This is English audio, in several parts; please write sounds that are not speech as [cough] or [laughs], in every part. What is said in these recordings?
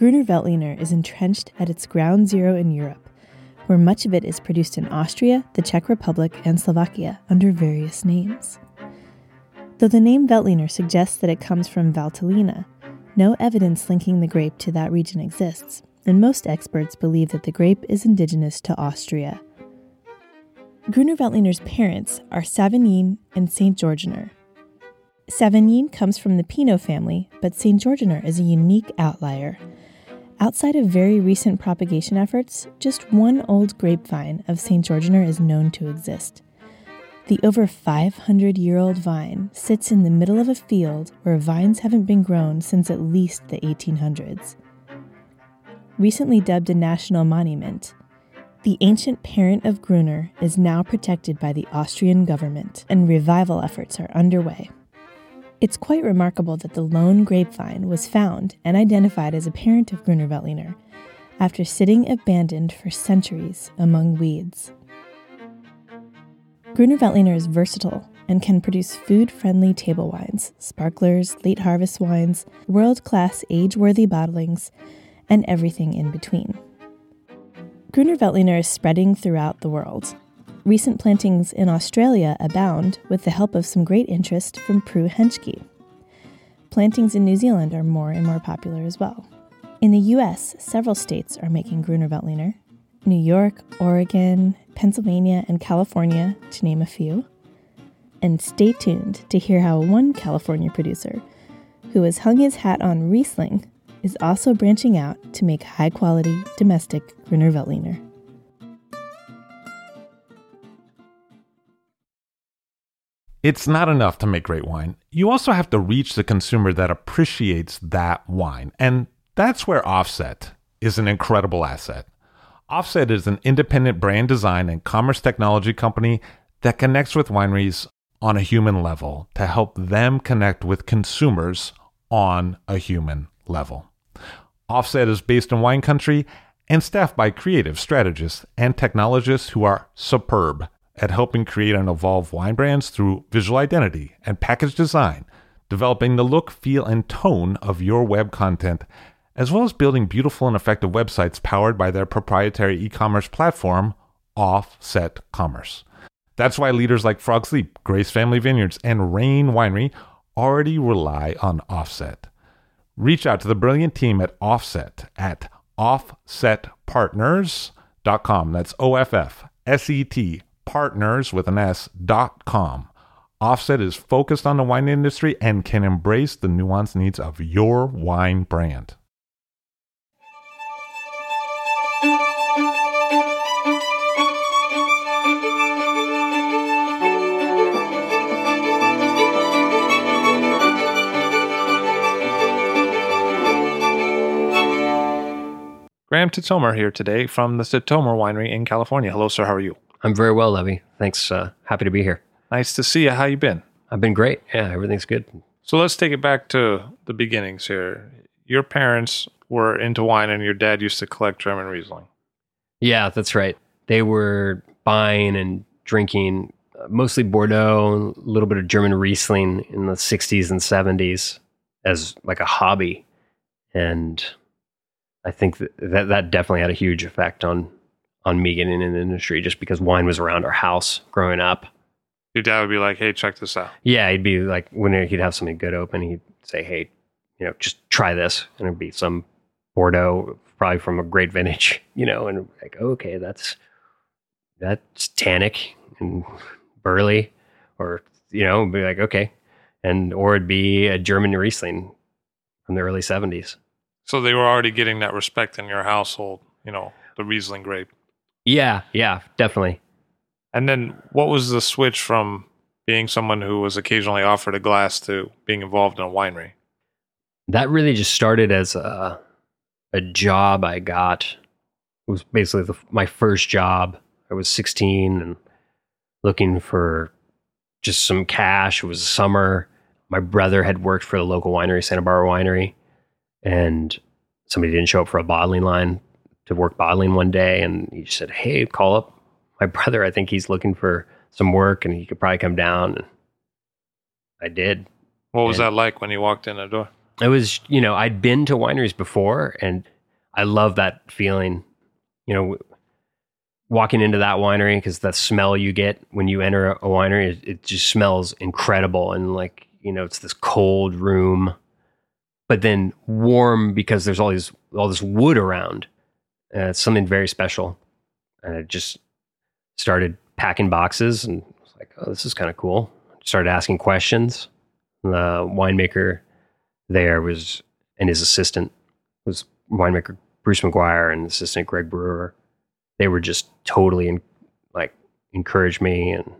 Gruner Veltliner is entrenched at its ground zero in Europe, where much of it is produced in Austria, the Czech Republic, and Slovakia under various names. Though the name Veltliner suggests that it comes from Valtellina, no evidence linking the grape to that region exists, and most experts believe that the grape is indigenous to Austria. Gruner Veltliner's parents are Savagnin and St. Georgener. Savagnin comes from the Pinot family, but St. Georgener is a unique outlier. Outside of very recent propagation efforts, just one old grapevine of St. Georgener is known to exist. The over 500 year old vine sits in the middle of a field where vines haven't been grown since at least the 1800s. Recently dubbed a national monument, the ancient parent of Gruner is now protected by the Austrian government, and revival efforts are underway. It's quite remarkable that the lone grapevine was found and identified as a parent of Gruner Veltliner after sitting abandoned for centuries among weeds. Gruner Veltliner is versatile and can produce food friendly table wines, sparklers, late harvest wines, world class age worthy bottlings, and everything in between. Gruner Veltliner is spreading throughout the world. Recent plantings in Australia abound with the help of some great interest from Prue Henschke. Plantings in New Zealand are more and more popular as well. In the US, several states are making Gruner Veltliner New York, Oregon, Pennsylvania, and California, to name a few. And stay tuned to hear how one California producer, who has hung his hat on Riesling, is also branching out to make high quality domestic Gruner Veltliner. It's not enough to make great wine. You also have to reach the consumer that appreciates that wine. And that's where Offset is an incredible asset. Offset is an independent brand design and commerce technology company that connects with wineries on a human level to help them connect with consumers on a human level. Offset is based in wine country and staffed by creative strategists and technologists who are superb at helping create and evolve wine brands through visual identity and package design, developing the look, feel, and tone of your web content, as well as building beautiful and effective websites powered by their proprietary e commerce platform, Offset Commerce. That's why leaders like Frog's Leap, Grace Family Vineyards, and Rain Winery already rely on Offset. Reach out to the brilliant team at Offset at offsetpartners.com. That's O F F S E T partners with an S dot com. Offset is focused on the wine industry and can embrace the nuanced needs of your wine brand. Graham Tatomer here today from the Tatomer Winery in California. Hello, sir. How are you? I'm very well, Levi. Thanks. Uh, happy to be here. Nice to see you. How you been? I've been great. Yeah, everything's good. So let's take it back to the beginnings here. Your parents were into wine and your dad used to collect German Riesling. Yeah, that's right. They were buying and drinking uh, mostly Bordeaux, a little bit of German Riesling in the 60s and 70s as like a hobby. And I think that that, that definitely had a huge effect on on me getting in the industry just because wine was around our house growing up. Your dad would be like, "Hey, check this out." Yeah, he'd be like when he'd have something good open, he'd say, "Hey, you know, just try this," and it'd be some Bordeaux, probably from a great vintage, [laughs] you know, and like, okay, that's that's tannic and burly, or you know, be like, okay, and or it'd be a German Riesling from the early seventies. So they were already getting that respect in your household, you know, the Riesling grape. Yeah, yeah, definitely. And then what was the switch from being someone who was occasionally offered a glass to being involved in a winery? That really just started as a a job I got. It was basically the, my first job. I was 16 and looking for just some cash. It was summer. My brother had worked for the local winery, Santa Barbara Winery, and somebody didn't show up for a bottling line to work bottling one day. And he said, Hey, call up my brother. I think he's looking for some work and he could probably come down. And I did. What was and that like when you walked in the door? It was, you know, I'd been to wineries before and I love that feeling, you know, walking into that winery because the smell you get when you enter a winery, it, it just smells incredible. And like, you know, it's this cold room, but then warm because there's all these, all this wood around. Uh, it's something very special. And I just started packing boxes and was like, oh, this is kind of cool. Started asking questions. The winemaker there was, and his assistant was winemaker Bruce McGuire and assistant Greg Brewer they were just totally in, like encouraged me and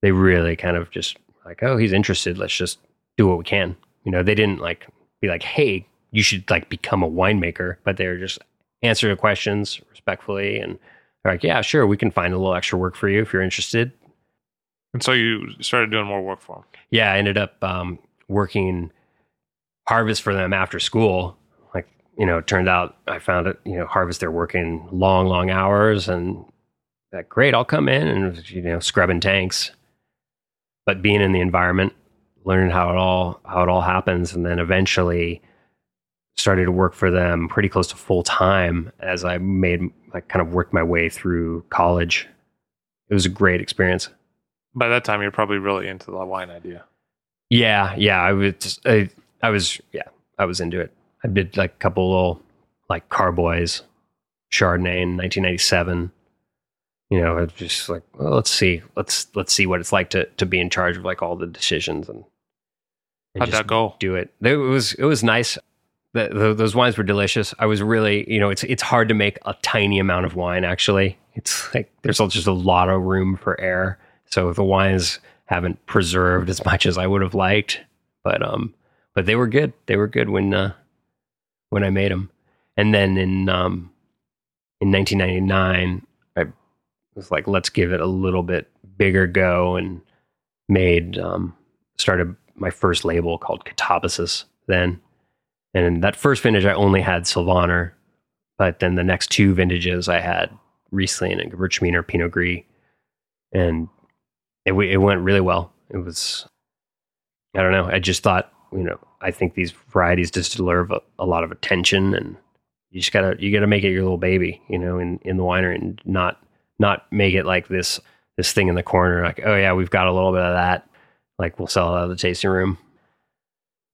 they really kind of just like, oh, he's interested. Let's just do what we can. You know, they didn't like be like, hey, you should like become a winemaker, but they were just answering questions respectfully and they're like, yeah, sure, we can find a little extra work for you if you're interested. And so you started doing more work for them. Yeah, I ended up um, working harvest for them after school Like, you know, it turned out I found it, you know, harvest they're working long, long hours and that great, I'll come in and you know, scrubbing tanks. But being in the environment, learning how it all how it all happens and then eventually started to work for them pretty close to full time as I made I kind of worked my way through college. It was a great experience. By that time you're probably really into the wine idea. Yeah, yeah, I was I, I was yeah, I was into it. I did like a couple little like Carboys, Chardonnay in 1997. You know, just like well, let's see, let's let's see what it's like to to be in charge of like all the decisions and, and how'd that go? Do it. It was it was nice. The, those wines were delicious. I was really, you know, it's it's hard to make a tiny amount of wine. Actually, it's like there's just a lot of room for air. So the wines haven't preserved as much as I would have liked, but um, but they were good. They were good when uh, when I made them. And then in um, in 1999, I was like, let's give it a little bit bigger go, and made um, started my first label called Catabasis. Then, and that first vintage, I only had Sylvaner, but then the next two vintages, I had Riesling and Gewürztraminer Pinot Gris, and it it went really well. It was, I don't know. I just thought, you know, I think these varieties just deserve a, a, lot of attention, and you just gotta you gotta make it your little baby, you know, in in the winery, and not not make it like this this thing in the corner, like oh yeah, we've got a little bit of that, like we'll sell it out of the tasting room.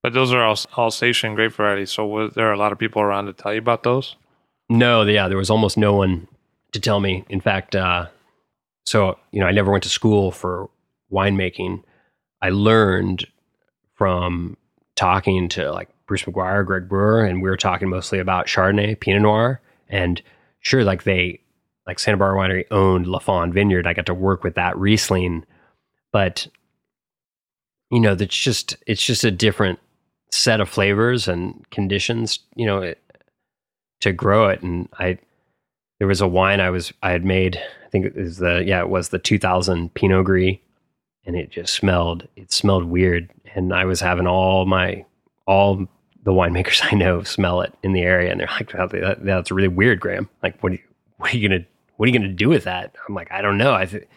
But those are all Alsatian grape varieties. So was there a lot of people around to tell you about those? No, yeah, there was almost no one to tell me. In fact, uh, so you know, I never went to school for winemaking. I learned from talking to like Bruce McGuire, Greg Brewer, and we were talking mostly about Chardonnay, Pinot Noir, and sure, like they, like Santa Barbara Winery owned Lafond Vineyard. I got to work with that Riesling, but you know, that's just it's just a different set of flavors and conditions. You know, it, to grow it, and I there was a wine I was I had made. I think it was the yeah, it was the 2000 Pinot Gris and it just smelled it smelled weird and i was having all my all the winemakers [laughs] I know smell it in the area and they're like, that, that's really weird, Graham. Like, what are you, what are you gonna what are you gonna do with that? I'm like, I don't know. I th-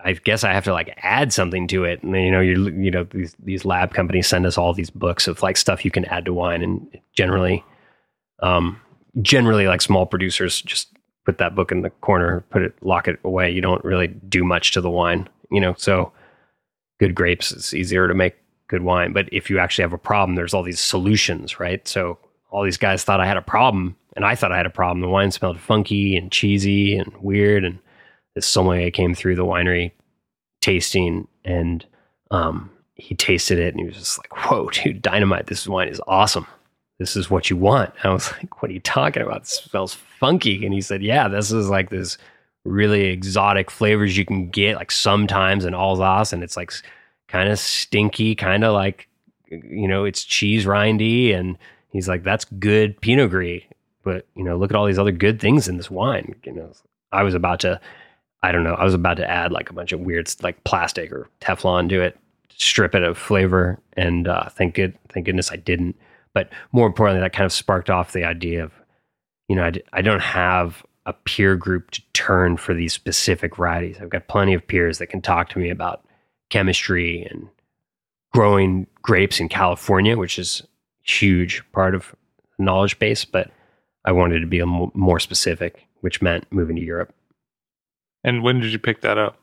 I guess I have to like add something to it. And then, you know, you you know these these lab companies send us all these books of like stuff you can add to wine, and generally, um, generally like small producers just put that book in the corner, put it, lock it away. You don't really do much to the wine, you know. So good grapes, it's easier to make good wine. But if you actually have a problem, there's all these solutions, right? So all these guys thought I had a problem, and I thought I had a problem. The wine smelled funky and cheesy and weird, and this sommelier came through the winery tasting and um, he tasted it and he was just like, whoa, dude, dynamite. This wine is awesome. This is what you want. I was [laughs] like, what are you talking about? This smells funky. And he said, yeah, this is like this really exotic flavors you can get like sometimes in Alsace. And it's like kind of stinky, kind of like, you know, it's cheese rindy. And he's like, that's good Pinot Gris. But, you know, look at all these other good things in this wine. You know, I was about to I don't know. I was about to add like a bunch of weird like plastic or Teflon to it, strip it of flavor, and uh, thank good, thank goodness I didn't. But more importantly, that kind of sparked off the idea of, you know, I don't have a peer group to turn for these specific varieties. I've got plenty of peers that can talk to me about chemistry and growing grapes in California, which is huge part of knowledge base. But I wanted to be a m- more specific, which meant moving to Europe. And when did you pick that up?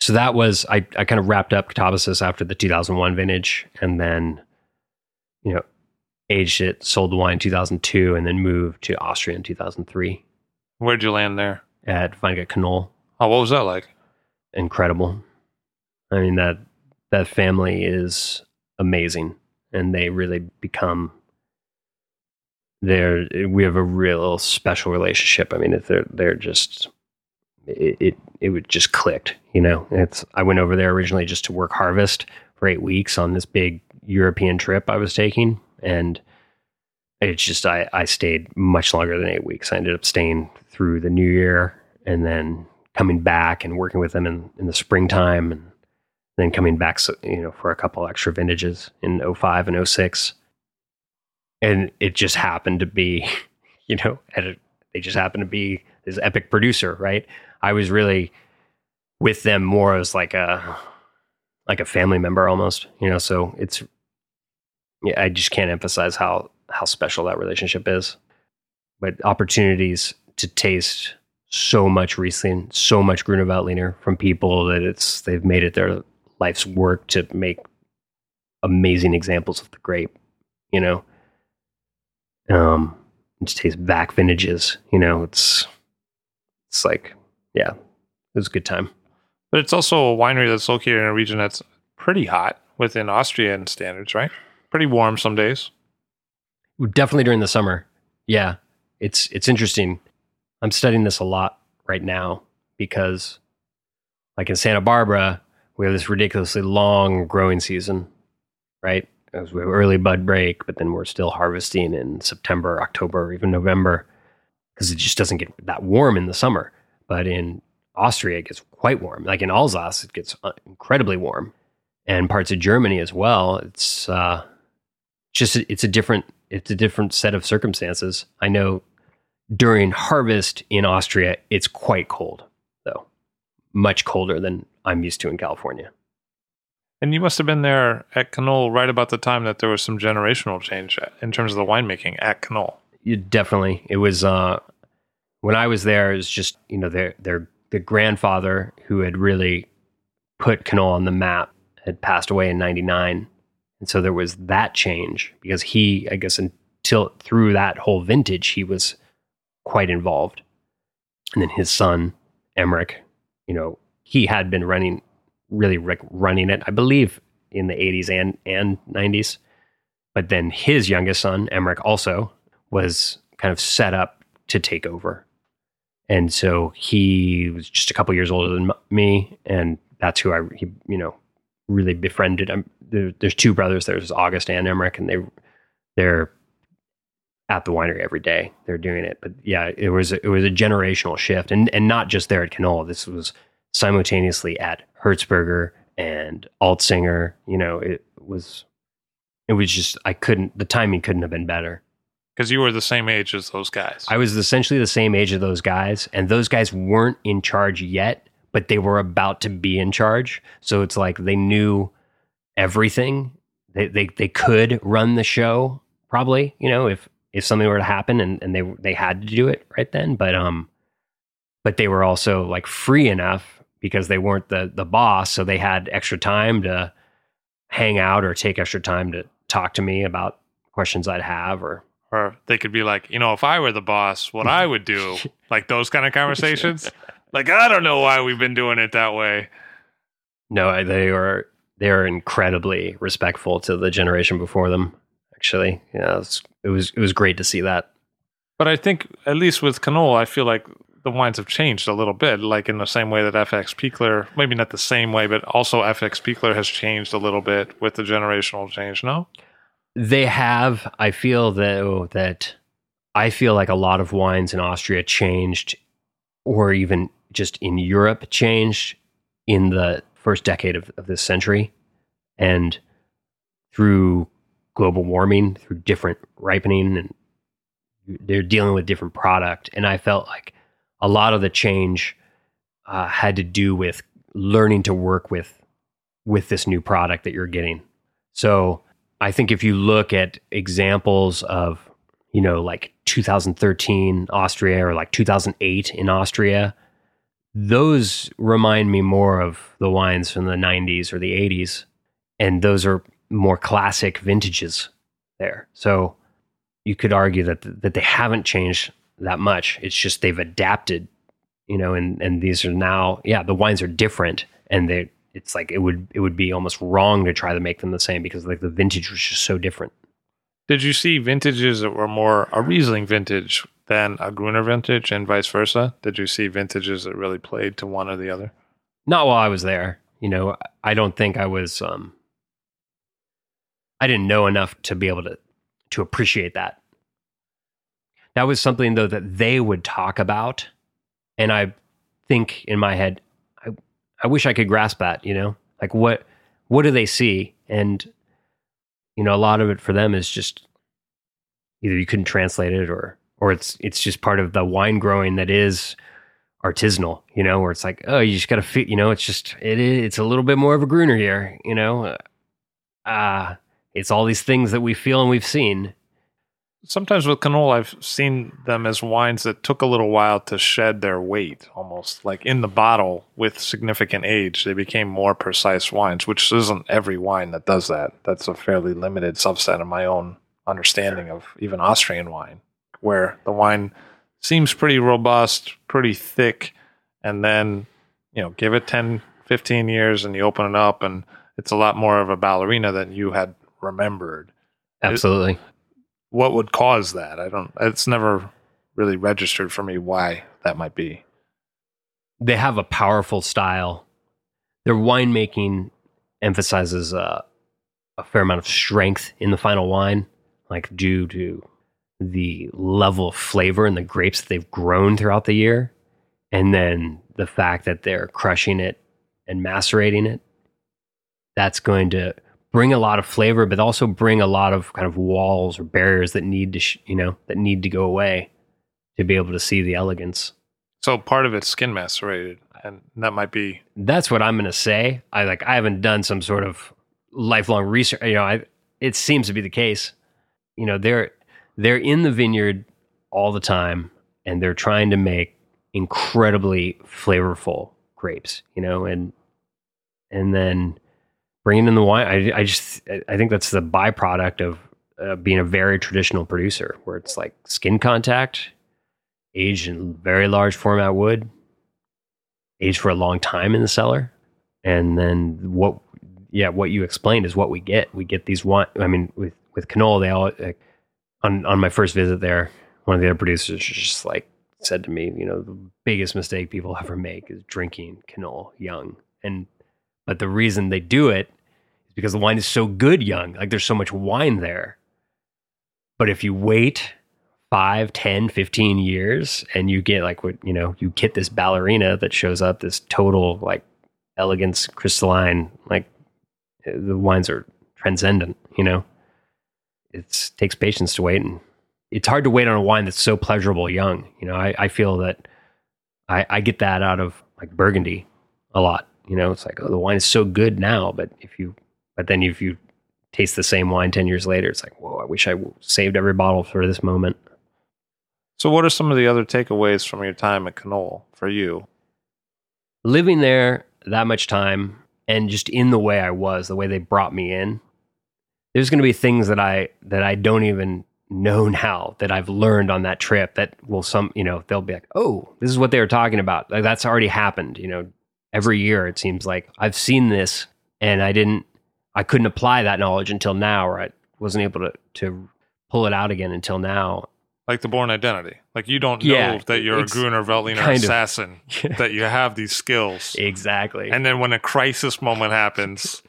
So that was I, I kind of wrapped up Katabasis after the 2001 vintage, and then you know aged it, sold the wine in 2002, and then moved to Austria in 2003. Where'd you land there? At Weingut Knoll. Oh, what was that like? Incredible. I mean that that family is amazing, and they really become. They're we have a real special relationship. I mean, they're they're just it, it would just clicked. You know, it's I went over there originally just to work harvest for eight weeks on this big European trip I was taking, and it's just I I stayed much longer than eight weeks. I ended up staying through the new year and then coming back and working with them in, in the springtime and then coming back so, you know for a couple extra vintages in 05 and 06 and it just happened to be [laughs] you know a, they just happened to be this epic producer right I was really with them more as like a like a family member almost, you know. So it's yeah, I just can't emphasize how how special that relationship is. But opportunities to taste so much Riesling, so much Gruner Veltliner from people that it's they've made it their life's work to make amazing examples of the grape, you know. Um, to taste back vintages, you know, it's it's like yeah, it was a good time. But it's also a winery that's located in a region that's pretty hot within Austrian standards, right? Pretty warm some days. Definitely during the summer. Yeah. It's it's interesting. I'm studying this a lot right now because like in Santa Barbara, we have this ridiculously long growing season, right? As we have early bud break, but then we're still harvesting in September, October, even November because it just doesn't get that warm in the summer. But in Austria, it gets quite warm. Like in Alsace, it gets uh, incredibly warm, and parts of Germany as well. It's uh, just it's a different it's a different set of circumstances. I know during harvest in Austria, it's quite cold, though, much colder than I'm used to in California. And you must have been there at Knoll right about the time that there was some generational change in terms of the winemaking at Knoll. You definitely. It was uh, when I was there, it was just you know their their the grandfather who had really put Knoll on the map had passed away in '99, and so there was that change because he, I guess, until through that whole vintage, he was quite involved, and then his son Emmerich, you know, he had been running really running it, I believe, in the '80s and and '90s, but then his youngest son Emmerich also was kind of set up to take over and so he was just a couple years older than me, and that's who I he you know really befriended. I'm, there, there's two brothers. There's August and Emmerich, and they they're at the winery every day. They're doing it, but yeah, it was it was a generational shift, and and not just there at Knoll. This was simultaneously at Hirtzberger and Alzinger. You know, it was it was just I couldn't the timing couldn't have been better. Because you were the same age as those guys. I was essentially the same age as those guys, and those guys weren't in charge yet, but they were about to be in charge. So it's like they knew everything. They they they could run the show probably, you know, if if something were to happen and, and they they had to do it right then. But um but they were also like free enough because they weren't the the boss, so they had extra time to hang out or take extra time to talk to me about questions I'd have or or they could be like, you know, if I were the boss, what I would do, [laughs] like those kind of conversations. like I don't know why we've been doing it that way. No, they are they are incredibly respectful to the generation before them. Actually, yeah, it was it was, it was great to see that. But I think at least with Knoll, I feel like the wines have changed a little bit, like in the same way that FX Pichler, maybe not the same way, but also FX Pichler has changed a little bit with the generational change. No, they have. I feel though that I feel like a lot of wines in Austria changed, or even just in Europe changed in the first decade of, of this century, and through global warming, through different ripening, and they're dealing with different product. And I felt like a lot of the change uh, had to do with learning to work with with this new product that you're getting. So I think if you look at examples of, you know, like 2013 Austria or like 2008 in Austria, those remind me more of the wines from the 90s or the 80s. And those are more classic vintages there. So you could argue that that they haven't changed that much. It's just they've adapted, you know, and and these are now, yeah, the wines are different and they it's like it would it would be almost wrong to try to make them the same because like the vintage was just so different. Did you see vintages that were more a Riesling vintage than a Gruner vintage and vice versa? Did you see vintages that really played to one or the other? Not while I was there. You know, I don't think I was um I didn't know enough to be able to to appreciate that. That was something though that they would talk about and I think in my head I wish I could grasp that, you know? Like what what do they see? And you know, a lot of it for them is just either you couldn't translate it or or it's it's just part of the wine growing that is artisanal, you know, where it's like, oh, you just got to fit, you know, it's just it it's a little bit more of a Gruner here, you know. Uh it's all these things that we feel and we've seen sometimes with Knoll, I've seen them as wines that took a little while to shed their weight, almost like in the bottle with significant age. They became more precise wines, which isn't every wine that does that. That's a fairly limited subset of my own understanding of even Austrian wine, where the wine seems pretty robust, pretty thick, and then, you know, give it 10, 15 years and you open it up and it's a lot more of a ballerina than you had remembered. Absolutely what would cause that? I don't. It's never really registered for me why that might be. They have a powerful style. Their winemaking emphasizes uh, a fair amount of strength in the final wine, like due to the level of flavor and the grapes that they've grown throughout the year, and then the fact that they're crushing it and macerating it. That's going to bring a lot of flavor, but also bring a lot of kind of walls or barriers that need to, sh- you know, that need to go away to be able to see the elegance. So part of it's skin macerated, and that might be. That's what I'm going to say. I like. I haven't done some sort of lifelong research. You know, I, it seems to be the case. You know, they're they're in the vineyard all the time, and they're trying to make incredibly flavorful grapes. You know, and and then bringing in the wine. I, I just I think that's the byproduct of uh, being a very traditional producer, where it's like skin contact, aged in very large format wood, aged for a long time in the cellar, and then what? Yeah, what you explained is what we get. We get these wine. I mean, with with Knoll, they all like, on on my first visit there, one of the other producers just like said to me, you know, the biggest mistake people ever make is drinking Knoll young. And but the reason they do it because the wine is so good young. Like there's so much wine there. But if you wait 5, 10, 15 years and you get like what, you know, you get this ballerina that shows up, this total like elegance, crystalline, like the wines are transcendent, you know? it takes patience to wait, and it's hard to wait on a wine that's so pleasurable young. You know, I, I feel that I, I get that out of like Burgundy a lot. You know, it's like oh, the wine is so good now, but if you, but then if you taste the same wine ten years later, it's like whoa, I wish I saved every bottle for this moment. So, what are some of the other takeaways from your time at Knoll for you? Living there that much time and just in the way I was, the way they brought me in, there's going to be things that I that I don't even know now that I've learned on that trip that will some you know they'll be like, oh, this is what they were talking about. Like that's already happened. You know, every year it seems like I've seen this and I didn't, I couldn't apply that knowledge until now, or I wasn't able to to pull it out again until now like the Bourne Identity. Like you don't know Yeah, that you're a Gruner Veltliner assassin, [laughs] that you have these skills, exactly. and then when a crisis moment happens,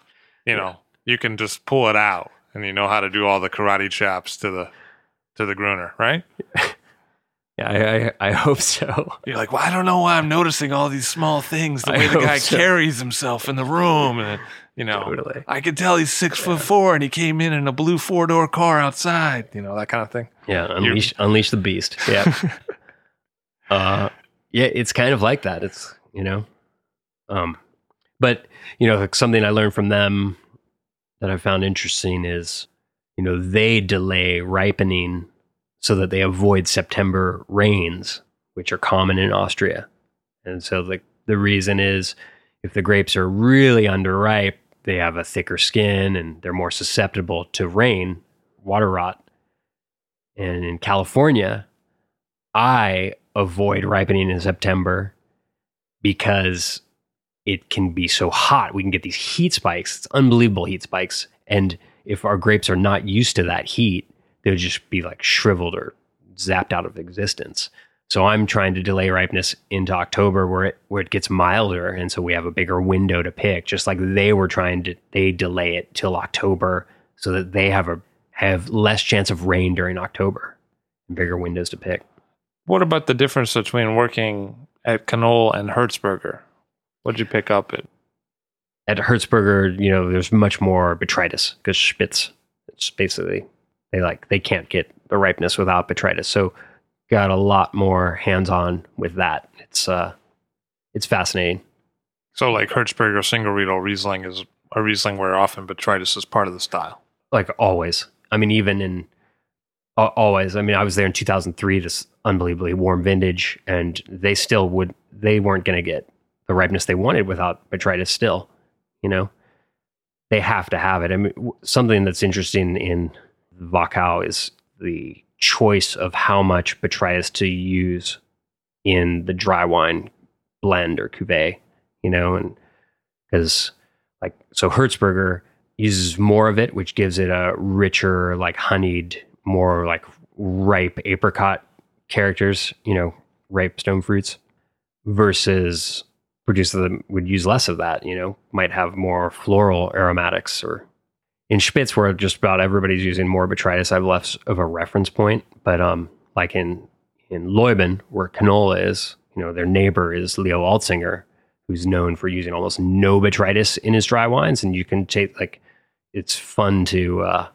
you know you can just pull it out, and you know how to do all the karate chops to the to the Gruner, right? [laughs] yeah, I, I I hope so. You're like, well, I don't know why I'm noticing all these small things, the way the guy so. carries himself in the room, and you know, Totally. I can tell he's six foot four, and he came in in a blue four door car outside, you know that kind of thing. Yeah, unleash unleash the beast. Yeah. [laughs] uh yeah, it's kind of like that. It's, you know. Um but, you know, like something I learned from them that I found interesting is, you know, they delay ripening so that they avoid September rains, which are common in Austria. And so like the reason is if the grapes are really underripe, they have a thicker skin and they're more susceptible to rain, water rot. And in California, I avoid ripening in September because it can be so hot. We can get these heat spikes. It's unbelievable heat spikes. And if our grapes are not used to that heat, they'll just be like shriveled or zapped out of existence. So I'm trying to delay ripeness into October where it where it gets milder and so we have a bigger window to pick just like they were trying to they delay it till October so that they have a have less chance of rain during October and bigger windows to pick. What about the difference between working at Knoll and Hirtzberger? What'd you pick up at? At Hirtzberger, you know, there's much more botrytis because Spitz, it's basically they like they can't get the ripeness without botrytis. So got a lot more hands on with that. It's uh it's fascinating. So, like Hirtzberger single riedel Riesling is a Riesling where often botrytis is part of the style. like always. I mean, even in al- always. I mean, I was there in 2003, this unbelievably warm vintage, and they still would. They weren't going to get the ripeness they wanted without botrytis. Still, you know, they have to have it. I mean, w- something that's interesting in Wachau is the choice of how much botrytis to use in the dry wine blend or cuvee. You know, and because like so Hirtzberger uses more of it, which gives it a richer, like honeyed, more like ripe apricot characters, you know, ripe stone fruits, versus producers that would use less of that, you know, might have more floral aromatics or in Spitz where just about everybody's using more botrytis, I have less of a reference point. But um like in in Loiben, where Knoll is, you know, their neighbor is Leo Alzinger, who's known for using almost no botrytis in his dry wines. And you can take like it's fun to uh,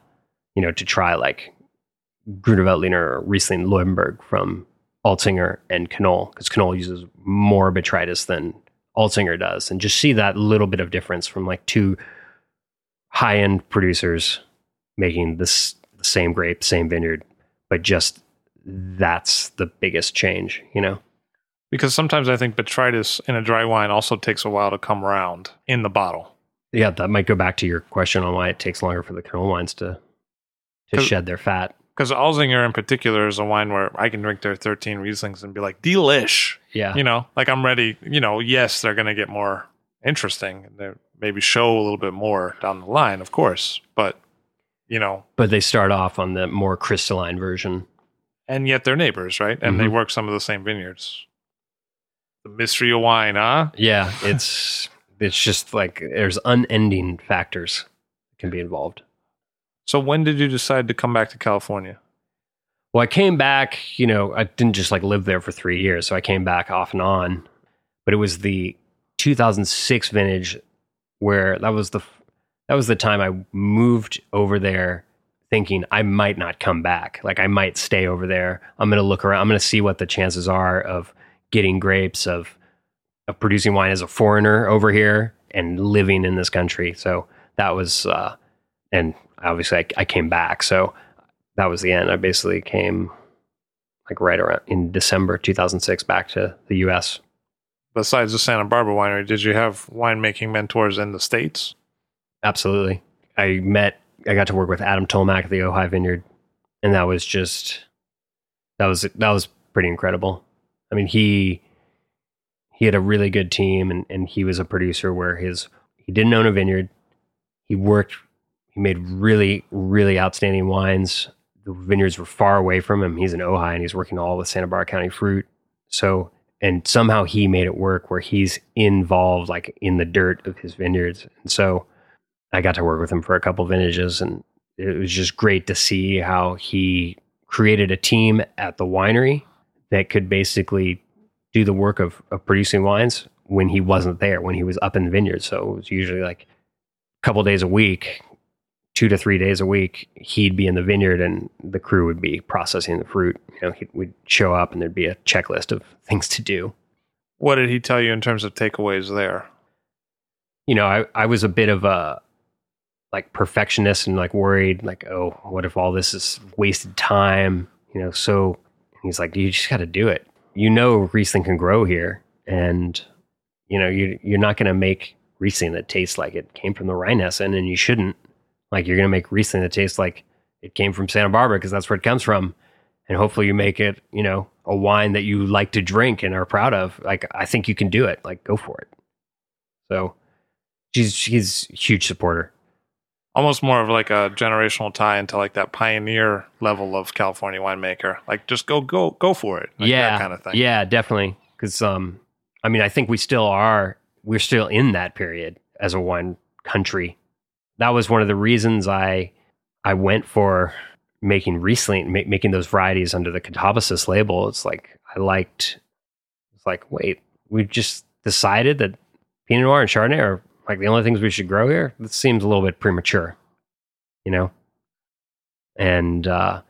you know, to try like Gruner Veltliner or Riesling Loibenberg from Alzinger and Knoll, because Knoll uses more botrytis than Alzinger does. And just see that little bit of difference from like two high end producers making this the same grape, same vineyard, but just that's the biggest change, you know? Because sometimes I think botrytis in a dry wine also takes a while to come around in the bottle. Yeah, that might go back to your question on why it takes longer for the Knoll wines to to shed their fat. Because Alzinger in particular is a wine where I can drink their 13 Rieslings and be like, delish. Yeah. You know, like I'm ready. You know, yes, they're going to get more interesting. They maybe show a little bit more down the line, of course. But, you know, but they start off on the more crystalline version. and yet they're neighbors, right? And they Mhm. work some of the same vineyards. The mystery of wine, huh? Yeah, it's it's just like there's unending factors that can be involved. So when did you decide to come back to California? Well, I came back, you know, I didn't just like live there for three years. So I came back off and on. But it was the 2006 vintage where that was the that was the time I moved over there thinking I might not come back. Like I might stay over there. I'm going to look around. I'm going to see what the chances are of getting grapes of of producing wine as a foreigner over here and living in this country. So that was uh and obviously I, I came back. So that was the end. I basically came like right around in December 2006 back to the US. Besides the Santa Barbara winery, did you have winemaking mentors in the States? Absolutely. I met, I got to work with Adam Tolmach at the Ojai Vineyard, and that was just, that was, that was pretty incredible. I mean, he, he had a really good team and, and he was a producer where his, he didn't own a vineyard. He worked, he made really, really outstanding wines. The vineyards were far away from him. He's in Ojai and he's working all with Santa Barbara County fruit. So, and somehow he made it work where he's involved like in the dirt of his vineyards. And so, I got to work with him for a couple vintages, and it was just great to see how he created a team at the winery that could basically do the work of, of producing wines when he wasn't there, when he was up in the vineyard. So it was usually like a couple days a week, two to three days a week, he'd be in the vineyard and the crew would be processing the fruit. You know, we'd show up and there'd be a checklist of things to do. What did he tell you in terms of takeaways there? You know, I, I was a bit of a like perfectionist and like worried, like, oh, what if all this is wasted time? You know, so he's like, you just got to do it. You know, Riesling can grow here, and you know, you you're not going to make Riesling that tastes like it came from the Rheinhessen, and you shouldn't. Like, you're going to make Riesling that tastes like it came from Santa Barbara because that's where it comes from, and hopefully you make it, you know, a wine that you like to drink and are proud of. Like, I think you can do it. Like, go for it. So, she's she's a huge supporter almost more of like a generational tie into like that pioneer level of California winemaker. Like just go go go for it. Like yeah, kind of thing. Yeah, definitely. Because um, I mean, I think we still are. We're still in that period as a wine country. That was one of the reasons I I went for making Riesling, ma- making those varieties under the Catabasis label. It's like I liked. It's like wait, we just decided that Pinot Noir and Chardonnay are like the only things we should grow here, this seems a little bit premature, you know? And uh,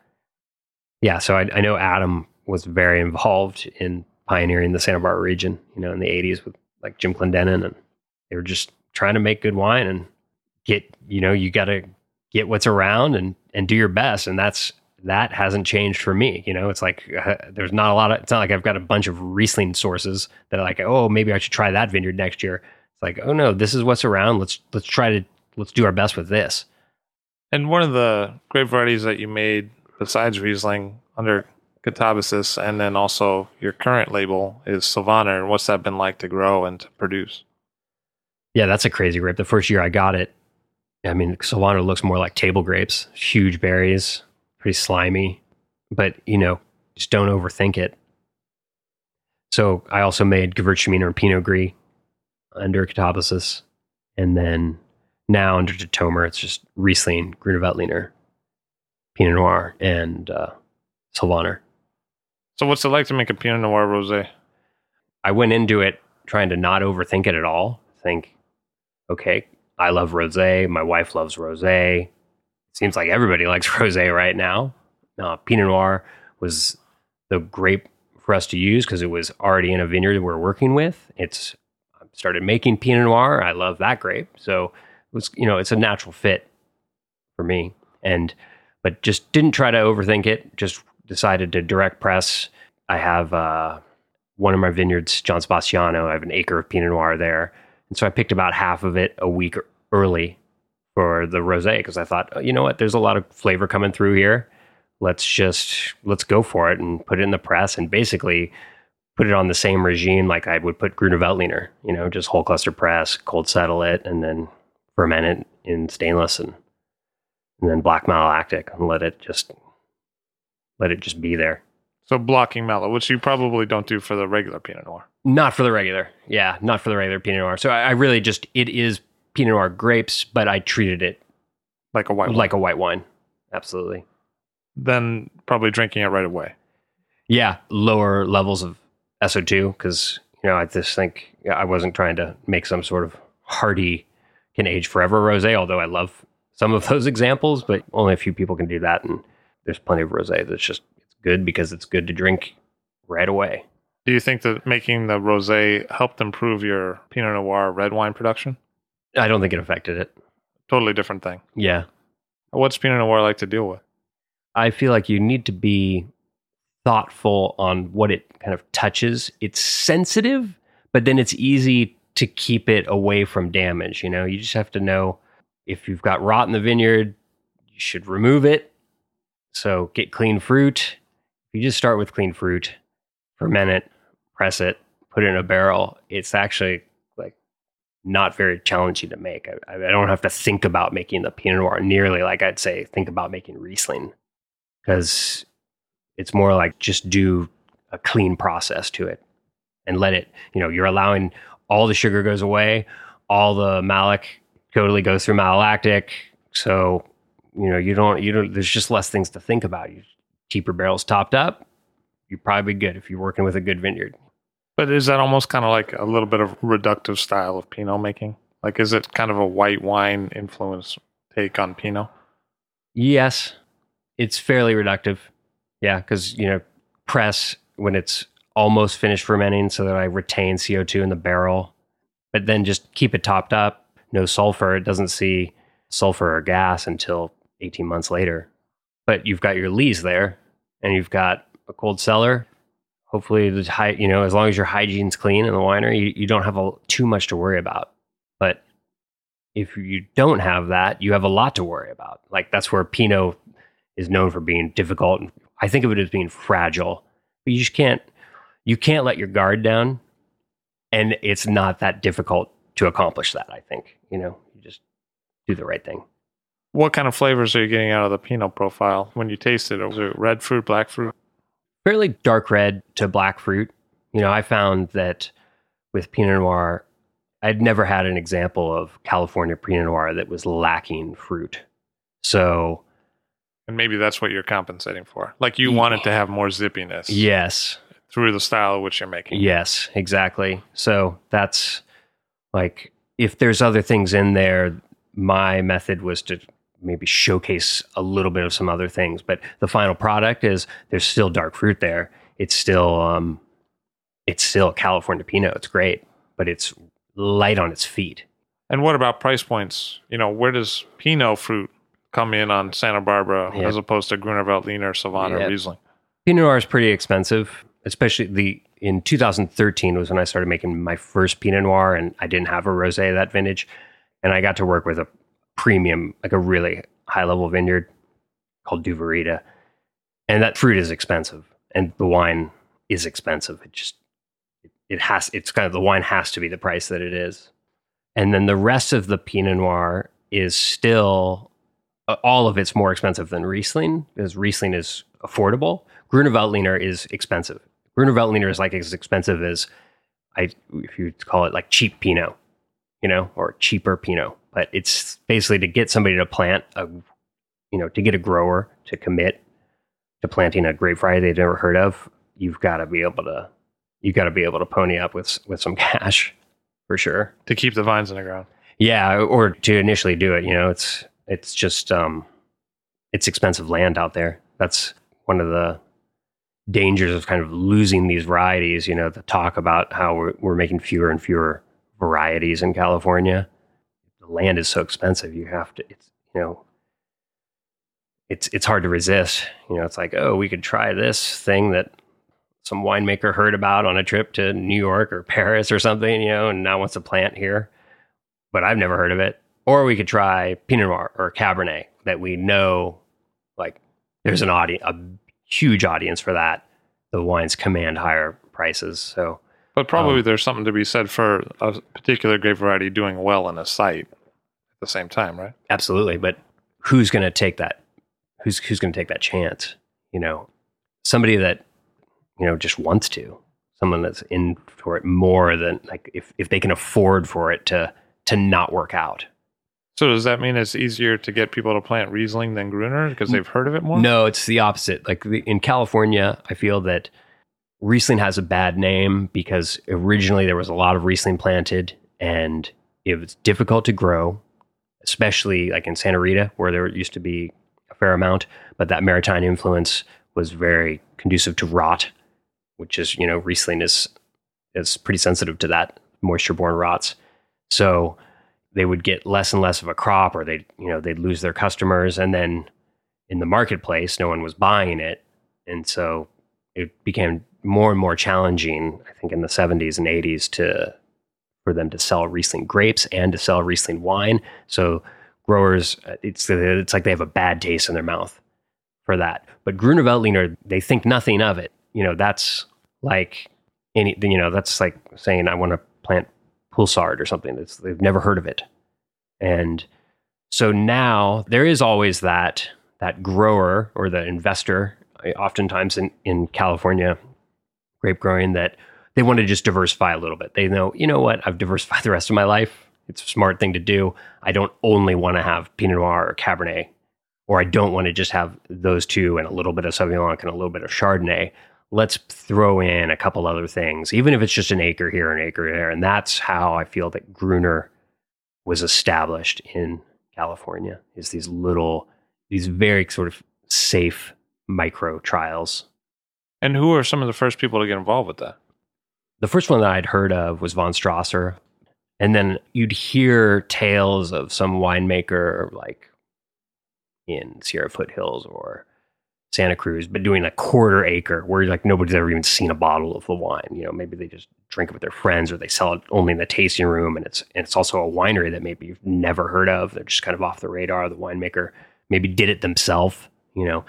yeah, so I, I know Adam was very involved in pioneering the Santa Barbara region, you know, in the 80s with like Jim Clendenen. And they were just trying to make good wine and get, you know, you got to get what's around and, and do your best. And that's, that hasn't changed for me. You know, it's like uh, there's not a lot of, it's not like I've got a bunch of Riesling sources that are like, oh, maybe I should try that vineyard next year. It's like, oh no, this is what's around. Let's let's try to let's do our best with this. And one of the grape varieties that you made besides Riesling under Catabasis and then also your current label is Sylvaner. And what's that been like to grow and to produce? Yeah, that's a crazy grape. The first year I got it, I mean, Sylvaner looks more like table grapes, huge berries, pretty slimy, but you know, just don't overthink it. So I also made Gewürztraminer and Pinot Gris under Catabasis. And then now under Tatomer, it's just Riesling, Grüner Veltliner, Pinot Noir, and uh. So what's it like to make a Pinot Noir rosé? I went into it trying to not overthink it at all. Think, okay, I love rosé. My wife loves rosé. It seems like everybody [laughs] likes rosé right now. Uh, Pinot Noir was the grape for us to use because it was already in a vineyard that we're working with. It's started making Pinot Noir. I love that grape. So it was, you know, it's a natural fit for me. And, but just didn't try to overthink it. Just decided to direct press. I have uh, one of my vineyards, John Sebastiano. I have an acre of Pinot Noir there. And so I picked about half of it a week early for the rosé because I thought, oh, you know what, there's a lot of flavor coming through here. Let's just let's go for it and put it in the press and basically put it on the same regime like I would put Grüner Veltliner, you know, just whole cluster press, cold settle it, and then ferment it in stainless and and then block malolactic and let it just let it just be there. So blocking malo, which you probably don't do for the regular Pinot Noir. Not for the regular, yeah, not for the regular Pinot Noir. So I, I really just it is Pinot Noir grapes, but I treated it like a white like wine. a white wine, absolutely. Then probably drinking it right away. Yeah, lower levels of SO2 because you know I just think I wasn't trying to make some sort of hearty can age forever rosé. Although I love some of [laughs] those examples, but only a few people can do that. And there's plenty of rosé that's just it's good because it's good to drink right away. Do you think that making the rosé helped improve your Pinot Noir red wine production? I don't think it affected it. Totally different thing. Yeah. What's Pinot Noir like to deal with? I feel like you need to be thoughtful on what it kind of touches. It's sensitive, but then it's easy to keep it away from damage. You know, you just have to know if you've got rot in the vineyard, you should remove it. So get clean fruit. If you just start with clean fruit, ferment it, press it, put it in a barrel, it's actually not very challenging to make. I, I don't have to think about making the Pinot Noir nearly like I'd say think about making Riesling because it's more like just do a clean process to it and let it, you know, you're allowing all the sugar goes away, all the malic totally goes through malolactic. So, you know, you don't, you don't, there's just less things to think about. You keep your barrels topped up, you're probably good if you're working with a good vineyard. But is that almost kind of like a little bit of reductive style of Pinot making? Like, is it kind of a white wine influence take on Pinot? Yes, it's fairly reductive. Yeah, because you know, press when it's almost finished fermenting, so that I retain CO two in the barrel, but then just keep it topped up. No sulfur. It doesn't see sulfur or gas until eighteen months later. But you've got your lees there, and you've got a cold cellar. Hopefully, the high, you know, as long as your hygiene's clean in the winery, you, you don't have a, too much to worry about. But if you don't have that, you have a lot to worry about. Like that's where Pinot is known for being difficult. I think of it as being fragile. But you just can't you can't let your guard down, and it's not that difficult to accomplish that. I think you know you just do the right thing. What kind of flavors are you getting out of the Pinot profile when you taste it? Is it red fruit, black fruit? Fairly dark red to black fruit. You know, I found that with Pinot Noir, I'd never had an example of California Pinot Noir that was lacking fruit. So and maybe that's what you're compensating for. Like you want it to have more zippiness. Yes. Through the style of which you're making. Yes, exactly. So that's like if there's other things in there, my method was to maybe showcase a little bit of some other things. But the final product is there's still dark fruit there. It's still um it's still California Pinot. It's great, but it's light on its feet. And what about price points? You know, where does Pinot fruit come in on Santa Barbara Yeah. as opposed to Gruner Veltliner, Savannah, Yeah. Riesling. Pinot Noir is pretty expensive, especially the in 2013 was when I started making my first Pinot Noir, and I didn't have a rosé that vintage, and I got to work with a premium, like a really high level vineyard called Duvarita, and that fruit is expensive, and the wine is expensive. It just it has it's kind of the wine has to be the price that it is, and then the rest of the Pinot Noir is still uh, all of it's more expensive than Riesling because Riesling is affordable. Gruner Veltliner is expensive. Gruner Veltliner is like as expensive as I, if you call it like cheap Pinot, you know, or cheaper Pinot. But it's basically to get somebody to plant a, you know, to get a grower to commit to planting a grape variety they've never heard of. You've got to be able to, you've got to be able to pony up with with some [laughs] cash for sure. To keep the vines in the ground. Yeah, or to initially do it, you know, it's it's just um it's expensive land out there. That's one of the dangers of kind of losing these varieties, you know, the talk about how we're, we're making fewer and fewer varieties in California. Land is so expensive, you have to it's you know it's it's hard to resist. You know, it's like, oh, we could try this thing that some winemaker heard about on a trip to New York or Paris or something, you know, and now wants to plant here but I've never heard of it. Or we could try Pinot Noir or Cabernet that we know, like there's an audience, a huge audience for that. The wines command higher prices. So But probably Um, there's something to be said for a particular grape variety doing well in a site the same time, right? absolutely, but who's going to take that? Who's who's going to take that chance? You know, somebody that you know just wants to, someone that's in for it more than like if if they can afford for it to to not work out. So does that mean it's easier to get people to plant Riesling than Gruner because mm. they've heard of it more? No, it's the opposite. Like the, in California, I feel that Riesling has a bad name because originally there was a lot of Riesling planted and it was difficult to grow especially like in Santa Rita, where there used to be a fair amount, but that maritime influence was very conducive to rot, which is, you know, Riesling is is pretty sensitive to that moisture borne rots. So they would get less and less of a crop or they'd, you know they'd lose their customers and then in the marketplace no one was buying it and so it became more and more challenging i think in the 70s and 80s to for them to sell riesling grapes and to sell riesling wine so growers uh, it's it's like they have a bad taste in their mouth for that but gruner veltliner they think nothing of it you know that's like any you know that's like saying i want to plant Poulsard or something. It's, they've never heard of it. And so now there is always that that grower or the investor, oftentimes in, in California grape growing, that they want to just diversify a little bit. They know, you know what, I've diversified [laughs] the rest of my life. It's a smart thing to do. I don't only want to have Pinot Noir or Cabernet, or I don't want to just have those two and a little bit of Sauvignon Blanc and a little bit of Chardonnay let's throw in a couple other things, even if it's just an acre here, an acre there. And that's how I feel that Gruner was established in California is these little, these very sort of safe micro trials. And who are some of the first people to get involved with that? The first one that I'd heard of was von Strasser. And then you'd hear tales of some winemaker like in Sierra Foothills or Santa Cruz, but doing a quarter acre where like nobody's ever even seen a bottle of the wine. You know, maybe they just drink it with their friends or they sell it only in the tasting room. And it's and it's also a winery that maybe you've never heard of. They're just kind of off the radar. The winemaker maybe did it themselves, you know.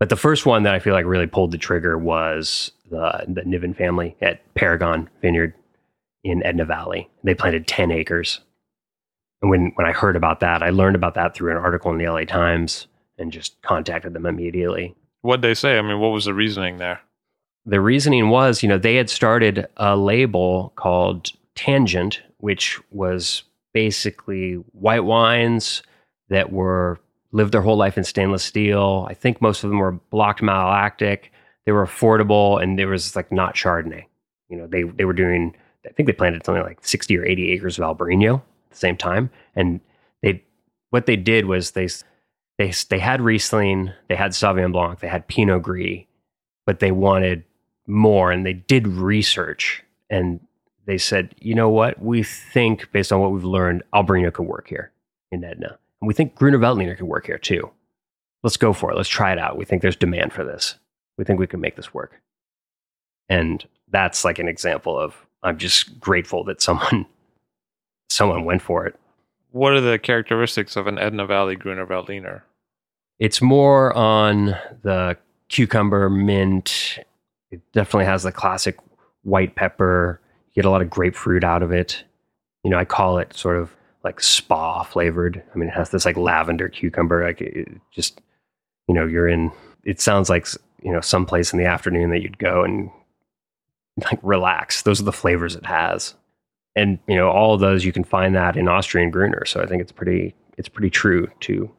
But the first one that I feel like really pulled the trigger was the the Niven family at Paragon Vineyard in Edna Valley. They planted 10 acres. And when when I heard about that, I learned about that through an article in the LA Times and just contacted them immediately. What'd they say? I mean, what was the reasoning there? The reasoning was, you know, they had started a label called Tangent, which was basically white wines that were lived their whole life in stainless steel. I think most of them were blocked malolactic. They were affordable, and there was like not Chardonnay. You know, they they were doing. I think they planted something like sixty or eighty acres of Albariño at the same time, and they what they did was they they they had Riesling, they had Sauvignon Blanc, they had Pinot Gris, but they wanted more, and they did research, and they said, you know what, we think based on what we've learned, Albariño could work here in Edna, and we think Gruner Veltliner could work here too. Let's go for it. Let's try it out. We think there's demand for this. We think we can make this work, and that's like an example of I'm just grateful that someone [laughs] someone went for it what are the characteristics of an Edna Valley Gruner Veltliner? It's more on the cucumber, mint. It definitely has the classic white pepper. You get a lot of grapefruit out of it. You know, I call it sort of like spa flavored. I mean, it has this like lavender cucumber. Like it just, you know, you're in. It sounds like you know some place in the afternoon that you'd go and like relax. Those are the flavors it has and you know all of those you can find that in Austrian Gruner. So I think it's pretty it's pretty true to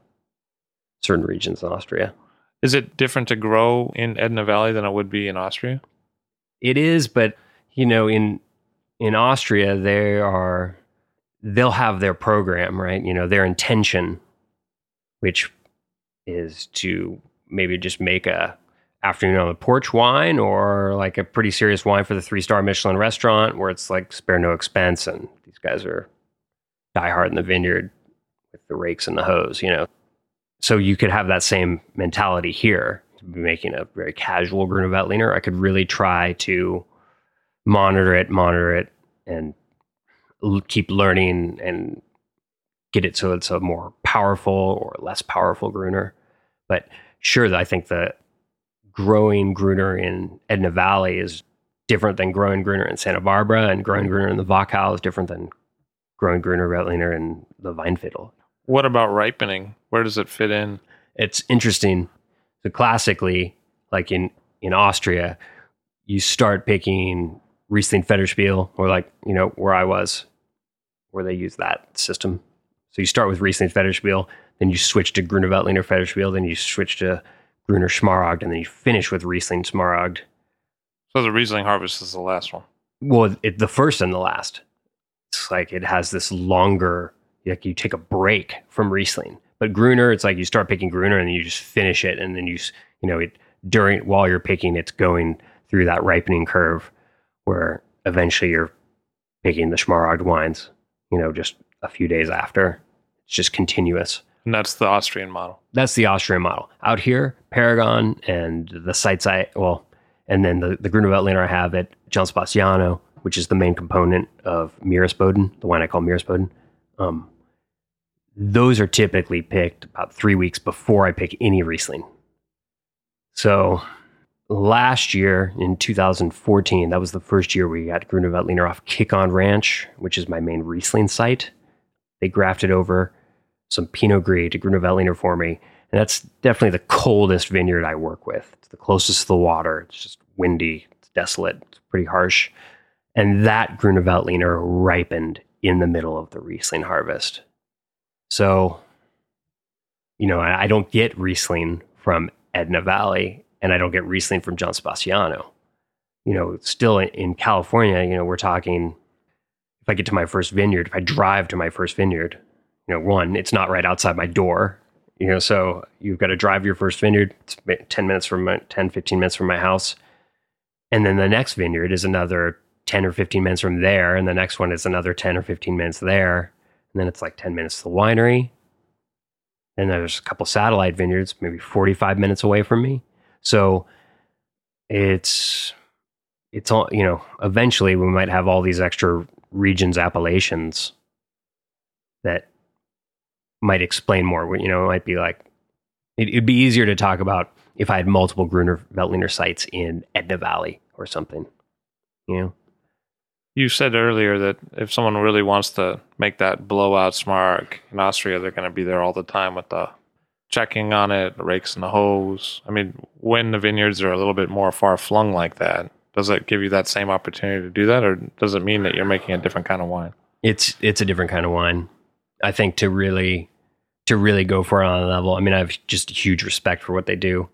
certain regions in Austria. Is it different to grow in Edna Valley than it would be in Austria? It is, but you know in in Austria they are they'll have their program, right? You know, their intention which is to maybe just make a afternoon on the porch wine or like a pretty serious wine for the three star Michelin restaurant where it's like spare no expense and these guys are die hard in the vineyard with the rakes and the hose, you know. So you could have that same mentality here to be making a very casual Gruner Veltliner. I could really try to monitor it, monitor it, and l- keep learning and get it so it's a more powerful or less powerful Gruner. But sure, I think the growing Gruner in Edna Valley is different than growing Gruner in Santa Barbara, and growing Gruner in the Wachau is different than growing Gruner Veltliner in the Weinviertel. What about ripening? Where does it fit in? It's interesting. So classically, like in in Austria, you start picking Riesling Federspiel, or like you know where I was, where they use that system. So you start with Riesling Federspiel, then you switch to Gruner Veltliner Federspiel, then you switch to Gruner Smaragd, and then you finish with Riesling Smaragd. So the Riesling harvest is the last one. Well, it, the first and the last. It's like it has this longer, like you take a break from Riesling. But Gruner, it's like you start picking Gruner and then you just finish it, and then you s- you know it during while you're picking, it's going through that ripening curve where eventually you're picking the Smaragd wines. You know, just a few days after, it's just continuous. And that's the Austrian model. That's the Austrian model. Out here, Paragon and the sites I well, and then the the Gruner Veltliner I have at John Sebastiano, which is the main component of Meeresboden, the wine I call Meeresboden. Um, those are typically picked about three weeks before I pick any Riesling. So last year in 2014, that was the first year we got Gruner Veltliner off Kick On Ranch, which is my main Riesling site. They grafted over some Pinot Gris to Gruner Veltliner for me. And that's definitely the coldest vineyard I work with. It's the closest to the water. It's just windy, it's desolate, it's pretty harsh. And that Gruner Veltliner ripened in the middle of the Riesling harvest. So, you know, I, don't get Riesling from Edna Valley and I don't get Riesling from John Sebastiano. You know, still in California, you know, we're talking if I get to my first vineyard, if I drive to my first vineyard, you know, one, it's not right outside my door. You know, so you've got to drive your first vineyard. It's 10 minutes from my, 10, 15 minutes from my house. And then the next vineyard is another 10 or 15 minutes from there. And the next one is another 10 or 15 minutes there. And then it's like 10 minutes to the winery. And there's a couple satellite vineyards, maybe 45 minutes away from me. So it's, it's all, you know, eventually we might have all these extra regions, appellations that might explain more. You know, it might be like it, it'd be easier to talk about if I had multiple Gruner Veltliner sites in Edna Valley or something. You know, You said earlier that if someone really wants to make that blowout smarg in Austria, they're going to be there all the time with the checking on it, the rakes and the hose. I mean, when the vineyards are a little bit more far flung like that, does it give you that same opportunity to do that, or does it mean that you're making a different kind of wine? it's it's a different kind of wine. I think to really to really go for it on a level. I mean, I have just huge respect for what they do.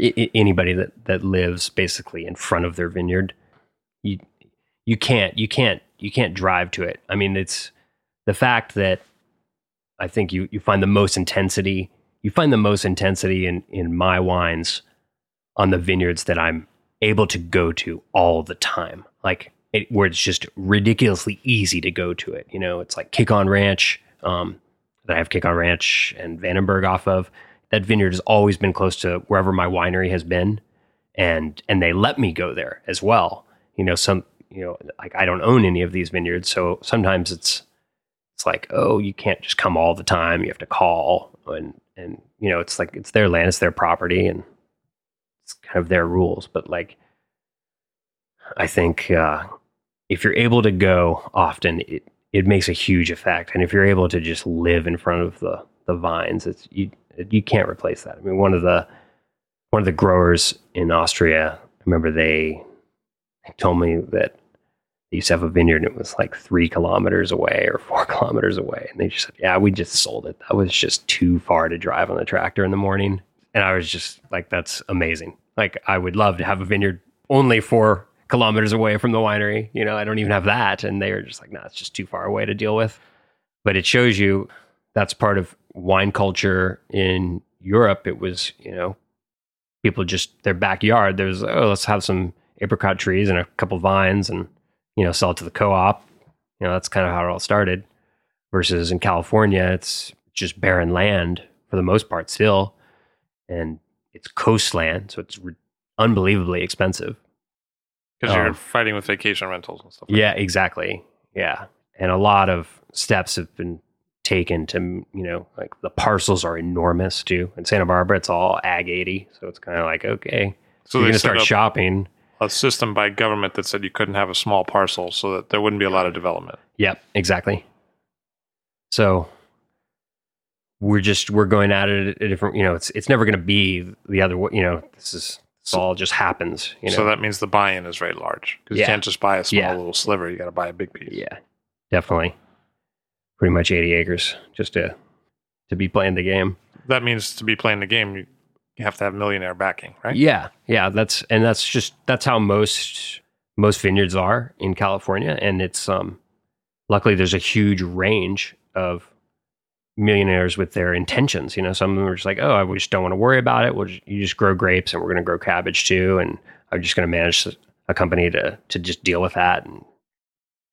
I, anybody that that lives basically in front of their vineyard, you you can't you can't you can't drive to it. I mean, it's the fact that I think you you find the most intensity. You find the most intensity in in my wines on the vineyards that I'm able to go to all the time. Like it, where it's just ridiculously easy to go to it. You know, it's like Kick On Ranch um, that I have Kick On Ranch and Vandenberg off of. That vineyard has always been close to wherever my winery has been, and and they let me go there as well. You know, some you know, like I don't own any of these vineyards, so sometimes it's it's like, oh, you can't just come all the time. You have to call, and and you know, it's like it's their land, it's their property, and it's kind of their rules. But like, I think uh, if you're able to go often, it it makes a huge effect. And if you're able to just live in front of the the vines, it's you you can't replace that. I mean, one of the one of the growers in Austria, I remember they told me that they used to have a vineyard and it was like three kilometers away or four [laughs] kilometers away. And they just said, Yeah, we just sold it. That was just too far to drive on the tractor in the morning. And I was just like, That's amazing. Like, I would love to have a vineyard only four kilometers away from the winery. You know, I don't even have that. And they were just like, No, it's just too far away to deal with. But it shows you that's part of wine culture in Europe. It was, you know, people just their backyard. There's, oh, let's have some apricot trees and a couple vines and you know, sell it to the co-op. You know, that's kind of how it all started. Versus in California, it's just barren land for the most part still, and it's coastland, so it's re- unbelievably expensive. Because you're Um, fighting with vacation rentals and stuff. like Yeah, exactly. Yeah, and a lot of steps have been taken to you know, like the parcels are enormous too. In Santa Barbara, it's all Ag 80, so it's kind of like okay, So you're they gonna start shopping. a system by government that said you couldn't have a small parcel, so that there wouldn't be a lot of development. Yep, exactly. So we're just we're going at it a different. You know, it's it's never going to be the other way. You know, this is this all just happens. You know, So that means the buy-in is very large because you can't just buy a small Yeah. little sliver. You got to buy a big piece. yeah, definitely, pretty much eighty acres just to to be playing the game. That means to be playing the game, you you have to have millionaire backing, right? Yeah, yeah. That's and that's just that's how most most vineyards are in California, and it's um luckily there's a huge range of millionaires with their intentions. You know, some of them are just like, oh, I just don't want to worry about it. We'll just, you just grow grapes, and we're going to grow cabbage too, and I'm just going to manage a company to to just deal with that and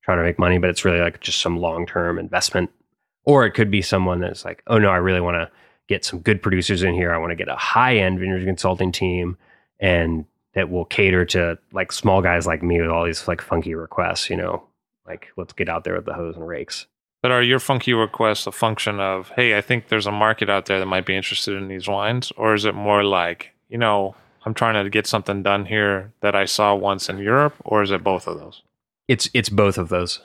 try to make money. But it's really like just some long term investment, or it could be someone that's like, oh no, I really want to get some good producers in here. I want to get a high end vineyard consulting team, and that will cater to like small guys like me with all these like funky requests. You know, like let's get out there with the hose and rakes. But are your funky requests a function of, hey, I think there's a market out there that might be interested in these wines? Or is it more like, you know, I'm trying to get something done here that I saw once in Europe? Or is it both of those? It's it's both of those.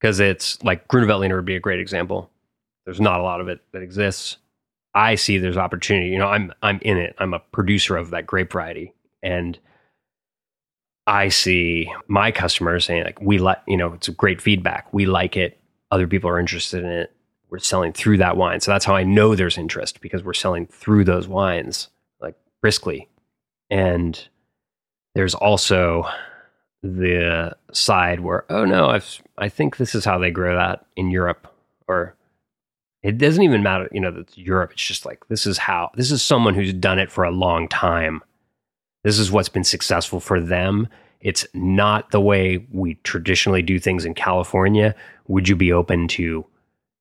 Because it's like Gruner Veltliner would be a great example. There's not a lot of it that exists. I see there's opportunity. You know, I'm I'm in it. I'm a producer of that grape variety. And I see my customers saying like we like you know it's a great feedback. We like it other people are interested in it. We're selling through that wine. So that's how I know there's interest because we're selling through those wines like briskly. And there's also the side where, oh no, I've, I think this is how they grow that in Europe. Or it doesn't even matter, you know, that's Europe. It's just like, this is how, this is someone who's done it for a long time. This is what's been successful for them. It's not the way we traditionally do things in California. Would you be open to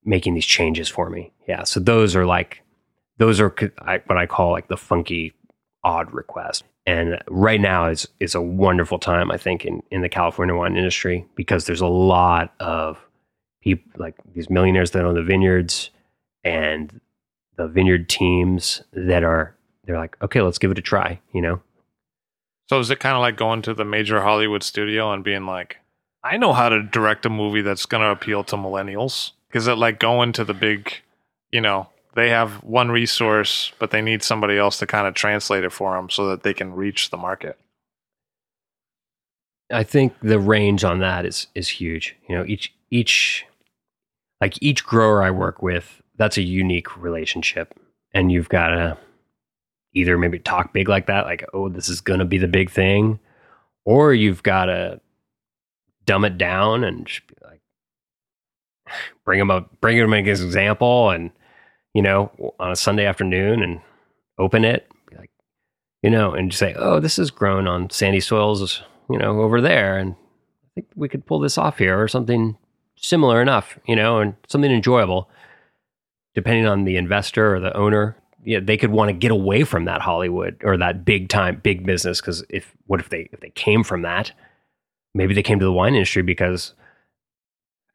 making these changes for me? Yeah. So those are like, those are what I call like the funky, odd request. And right now is is a wonderful time, I think, in, in the California wine industry because there's a lot of people like these millionaires that own the vineyards and the vineyard teams that are they're like, okay, let's give it a try, you know, so is it kind of like going to the major Hollywood studio and being like, I know how to direct a movie that's going to appeal to millennials? Is it like going to the big, you know, they have one resource, but they need somebody else to kind of translate it for them so that they can reach the market? I think the range on that is is huge. You know, each each like each grower I work with, that's a unique relationship, and you've got to either maybe talk big like that, like, oh, this is going to be the big thing, or you've got to dumb it down and just be like, [sighs] bring them up, bring them as an example, and you know, on a Sunday afternoon and open it, like, you know, and just say, oh, this is grown on sandy soils, you know, over there, and I think we could pull this off here or something similar enough, you know, and something enjoyable, depending on the investor or the owner know, they could want to get away from that Hollywood or that big time big business because if what if they if they came from that, maybe they came to the wine industry because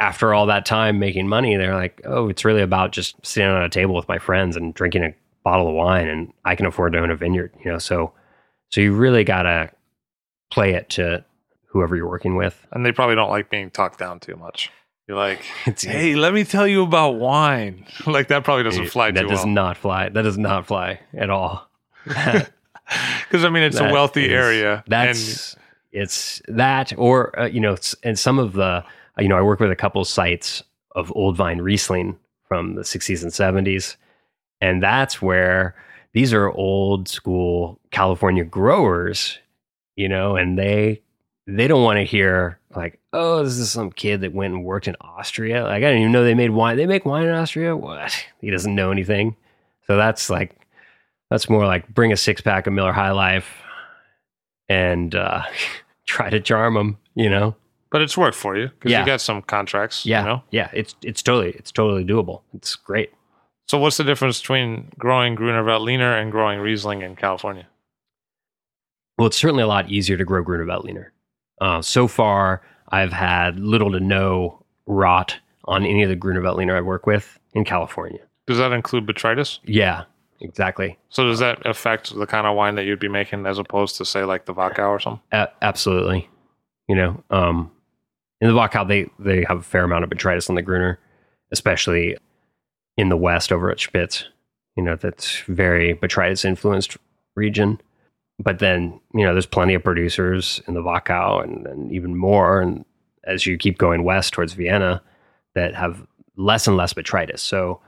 after all that time making money, they're like, oh, it's really about just sitting on a table with my friends and drinking a bottle of wine, and I can afford to own a vineyard, you know. So, so you really gotta play it to whoever you're working with, and they probably don't like being talked down too much. You're like, [laughs] hey, let me tell you about wine. [laughs] like that probably doesn't fly. That does well. not fly. That does not fly at all. [laughs] Because I mean, it's that a wealthy is, area. That's and, it's that, or uh, you know, and some of the you know, I work with a couple sites of old vine Riesling from the 60s and 70s, and that's where these are old school California growers, you know, and they they don't want to hear like, oh, this is some kid that went and worked in Austria. Like, I didn't even know they made wine. They make wine in Austria? What? He doesn't know anything. So that's like, that's more like bring a six pack of Miller High Life and uh, [laughs] try to charm them, you know? But it's worked for you because yeah. you got some contracts. Yeah. You know? Yeah. It's, it's totally, it's totally doable. It's great. So what's the difference between growing Gruner Veltliner and growing Riesling in California? Well, it's certainly a lot easier to grow Gruner Veltliner. Uh, so far, I've had little to no rot on any of the Gruner Veltliner I work with in California. Does that include botrytis? Yeah, exactly. So does that affect the kind of wine that you'd be making as opposed to say like the Wachau or something? A- absolutely. You know, um, in the Wachau, they they have a fair amount of botrytis on the Gruner, especially in the west over at Spitz. You know, that's very botrytis influenced region but then you know there's plenty of producers in the Wachau and, and even more, and as you keep going west towards Vienna, that have less and less botrytis. So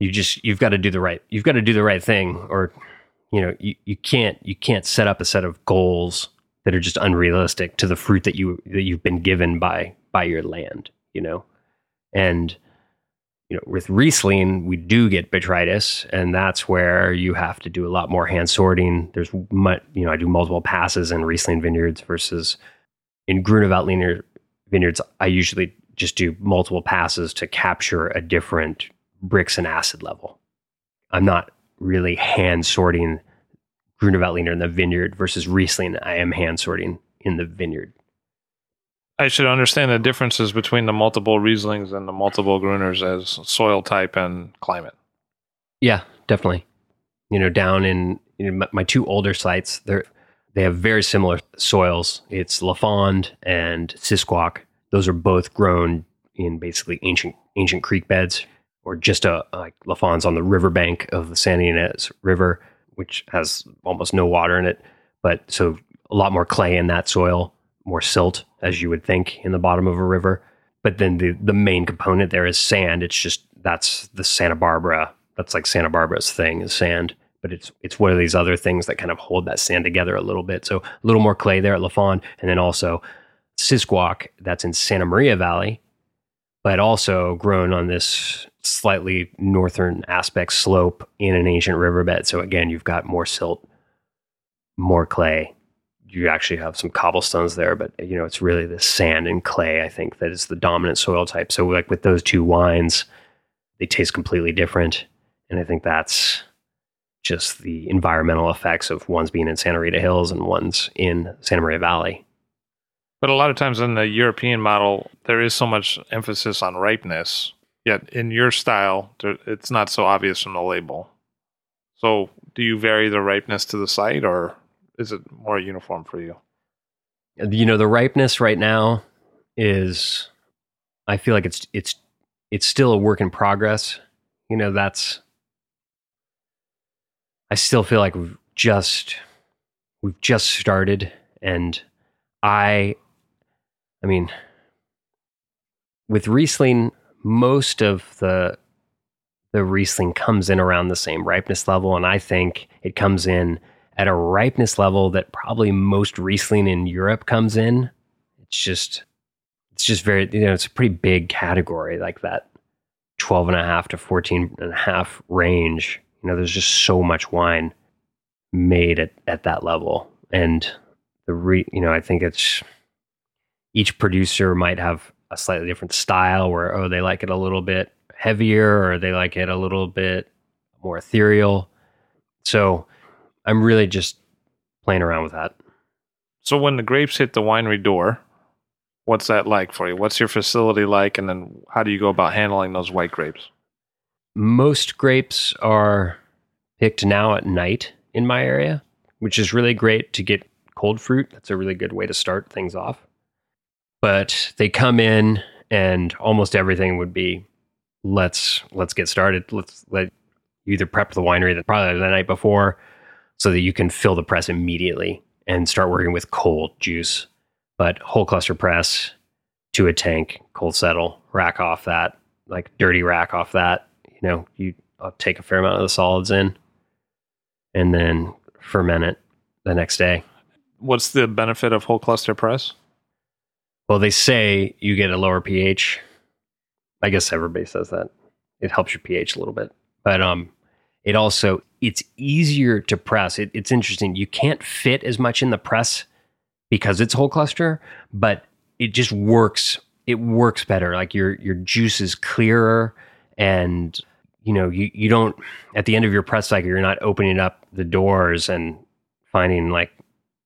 you just you've got to do the right you've got to do the right thing, or you know you, you can't you can't set up a set of goals that are just unrealistic to the fruit that you that you've been given by by your land. You know, and you know, with Riesling, we do get botrytis, and that's where you have to do a lot more hand sorting. There's, much, you know, I do multiple passes in Riesling vineyards versus in Gruner vineyards. I usually just do multiple passes to capture a different Brix and acid level. I'm not really hand sorting Gruner in the vineyard versus Riesling. I am hand sorting in the vineyard. I should understand the differences between the multiple Rieslings and the multiple Gruners as soil type and climate. Yeah, definitely. You know, down in you know, my two older sites, they're they have very similar soils. It's Lafond and Sisquoc. Those are both grown in basically ancient ancient creek beds, or just a like Lafond's on the riverbank of the San Ynez River, which has almost no water in it, but so a lot more clay in that soil more silt, as you would think, in the bottom of a river. But then the the main component there is sand. It's just that's the Santa Barbara. That's like Santa Barbara's thing is sand. But it's it's one of these other things that kind of hold that sand together a little bit. So a little more clay there at Lafond, and then also Sisquoc, that's in Santa Maria Valley, but also grown on this slightly northern aspect slope in an ancient riverbed. So again, you've got more silt, more clay, you actually have some cobblestones there, but you know, it's really the sand and clay, I think, that is the dominant soil type. So like with those two wines, they taste completely different. And I think that's just the environmental effects of one's being in Santa Rita Hills and one's in Santa Maria Valley. But a lot of times in the European model, there is so much emphasis on ripeness. Yet in your style, it's not so obvious from the label. So, do you vary the ripeness to the site, or is it more uniform for you? You know, the ripeness right now is I feel like it's it's it's still a work in progress. You know, that's I still feel like we've just we've just started and I I mean with Riesling most of the the Riesling comes in around the same ripeness level and I think it comes in at a ripeness level that probably most Riesling in Europe comes in. It's just, it's just very, you know, it's a pretty big category like that 12 and a half to 14 and a half range. You know, there's just so much wine made at, at that level. And the re, you know, I think it's each producer might have a slightly different style where, oh, they like it a little bit heavier or they like it a little bit more ethereal. So, I'm really just playing around with that. So when the grapes hit the winery door, what's that like for you? What's your facility like, and then how do you go about handling those white grapes? Most grapes are picked now at night in my area, which is really great to get cold fruit. That's a really good way to start things off. But they come in, and almost everything would be let's let's get started. Let's let you either prep the winery the probably the night before so that you can fill the press immediately and start working with cold juice. But whole cluster press to a tank, cold settle, rack off that, like dirty rack off that. You know, you take a fair amount of the solids in and then ferment it the next day. What's the benefit of whole cluster press? Well, they say you get a lower pH. I guess everybody says that. It helps your pH a little bit. But um it also it's easier to press. It, it's interesting. You can't fit as much in the press because it's whole cluster, but it just works. It works better. Like your your juice is clearer, and you know you you don't at the end of your press cycle you're not opening up the doors and finding like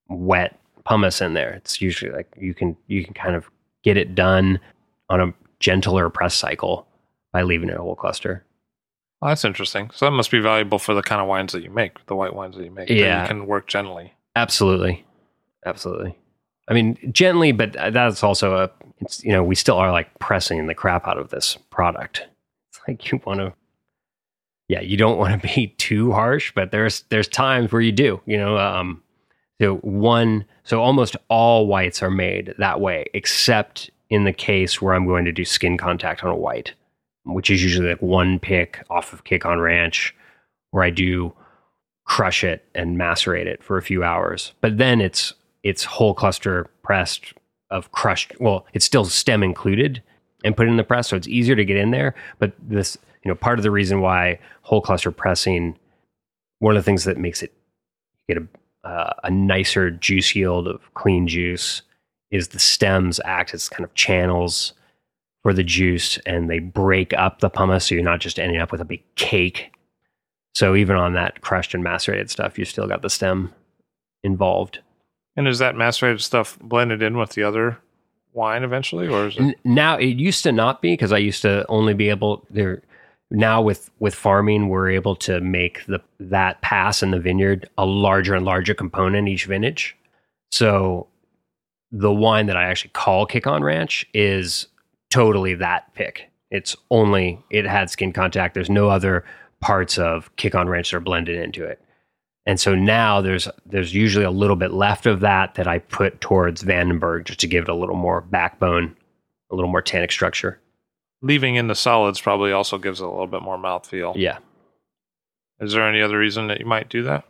wet pomace in there. It's usually like you can you can kind of get it done on a gentler press cycle by leaving it a whole cluster. Oh, that's interesting. So that must be valuable for the kind of wines that you make, the white wines that you make. Yeah, you can work gently. Absolutely, absolutely. I mean, gently, but that's also a. It's you know we still are like pressing the crap out of this product. It's like you want to. Yeah, you don't want to be [laughs] too harsh, but there's there's times where you do. You know, um, so one, so almost all whites are made that way, except in the case where I'm going to do skin contact on a white which is usually like one pick off of Kick on Ranch, where I do crush it and macerate it for a few hours. But then it's it's whole cluster pressed of crushed. Well, it's still stem included, and put in the press. So it's easier to get in there. But this, you know, part of the reason why whole cluster pressing, one of the things that makes it get a, uh, a nicer juice yield of clean juice is the stems act as kind of channels for the juice and they break up the pomace. So you're not just ending up with a big cake. So even on that crushed and macerated stuff, you still got the stem involved. And is that macerated stuff blended in with the other wine eventually, or is it? Now it used to not be because I used to only be able there. Now with with farming, we're able to make the that pass in the vineyard a larger and larger component each vintage. So the wine that I actually call Kick on Ranch is totally that pick. It's only it had skin contact. There's no other parts of Kick on Ranch that are blended into it. And so now there's there's usually a little bit left of that that I put towards Vandenberg just to give it a little more backbone, a little more tannic structure. Leaving in the solids probably also gives it a little bit more mouthfeel. Yeah. Is there any other reason that you might do that?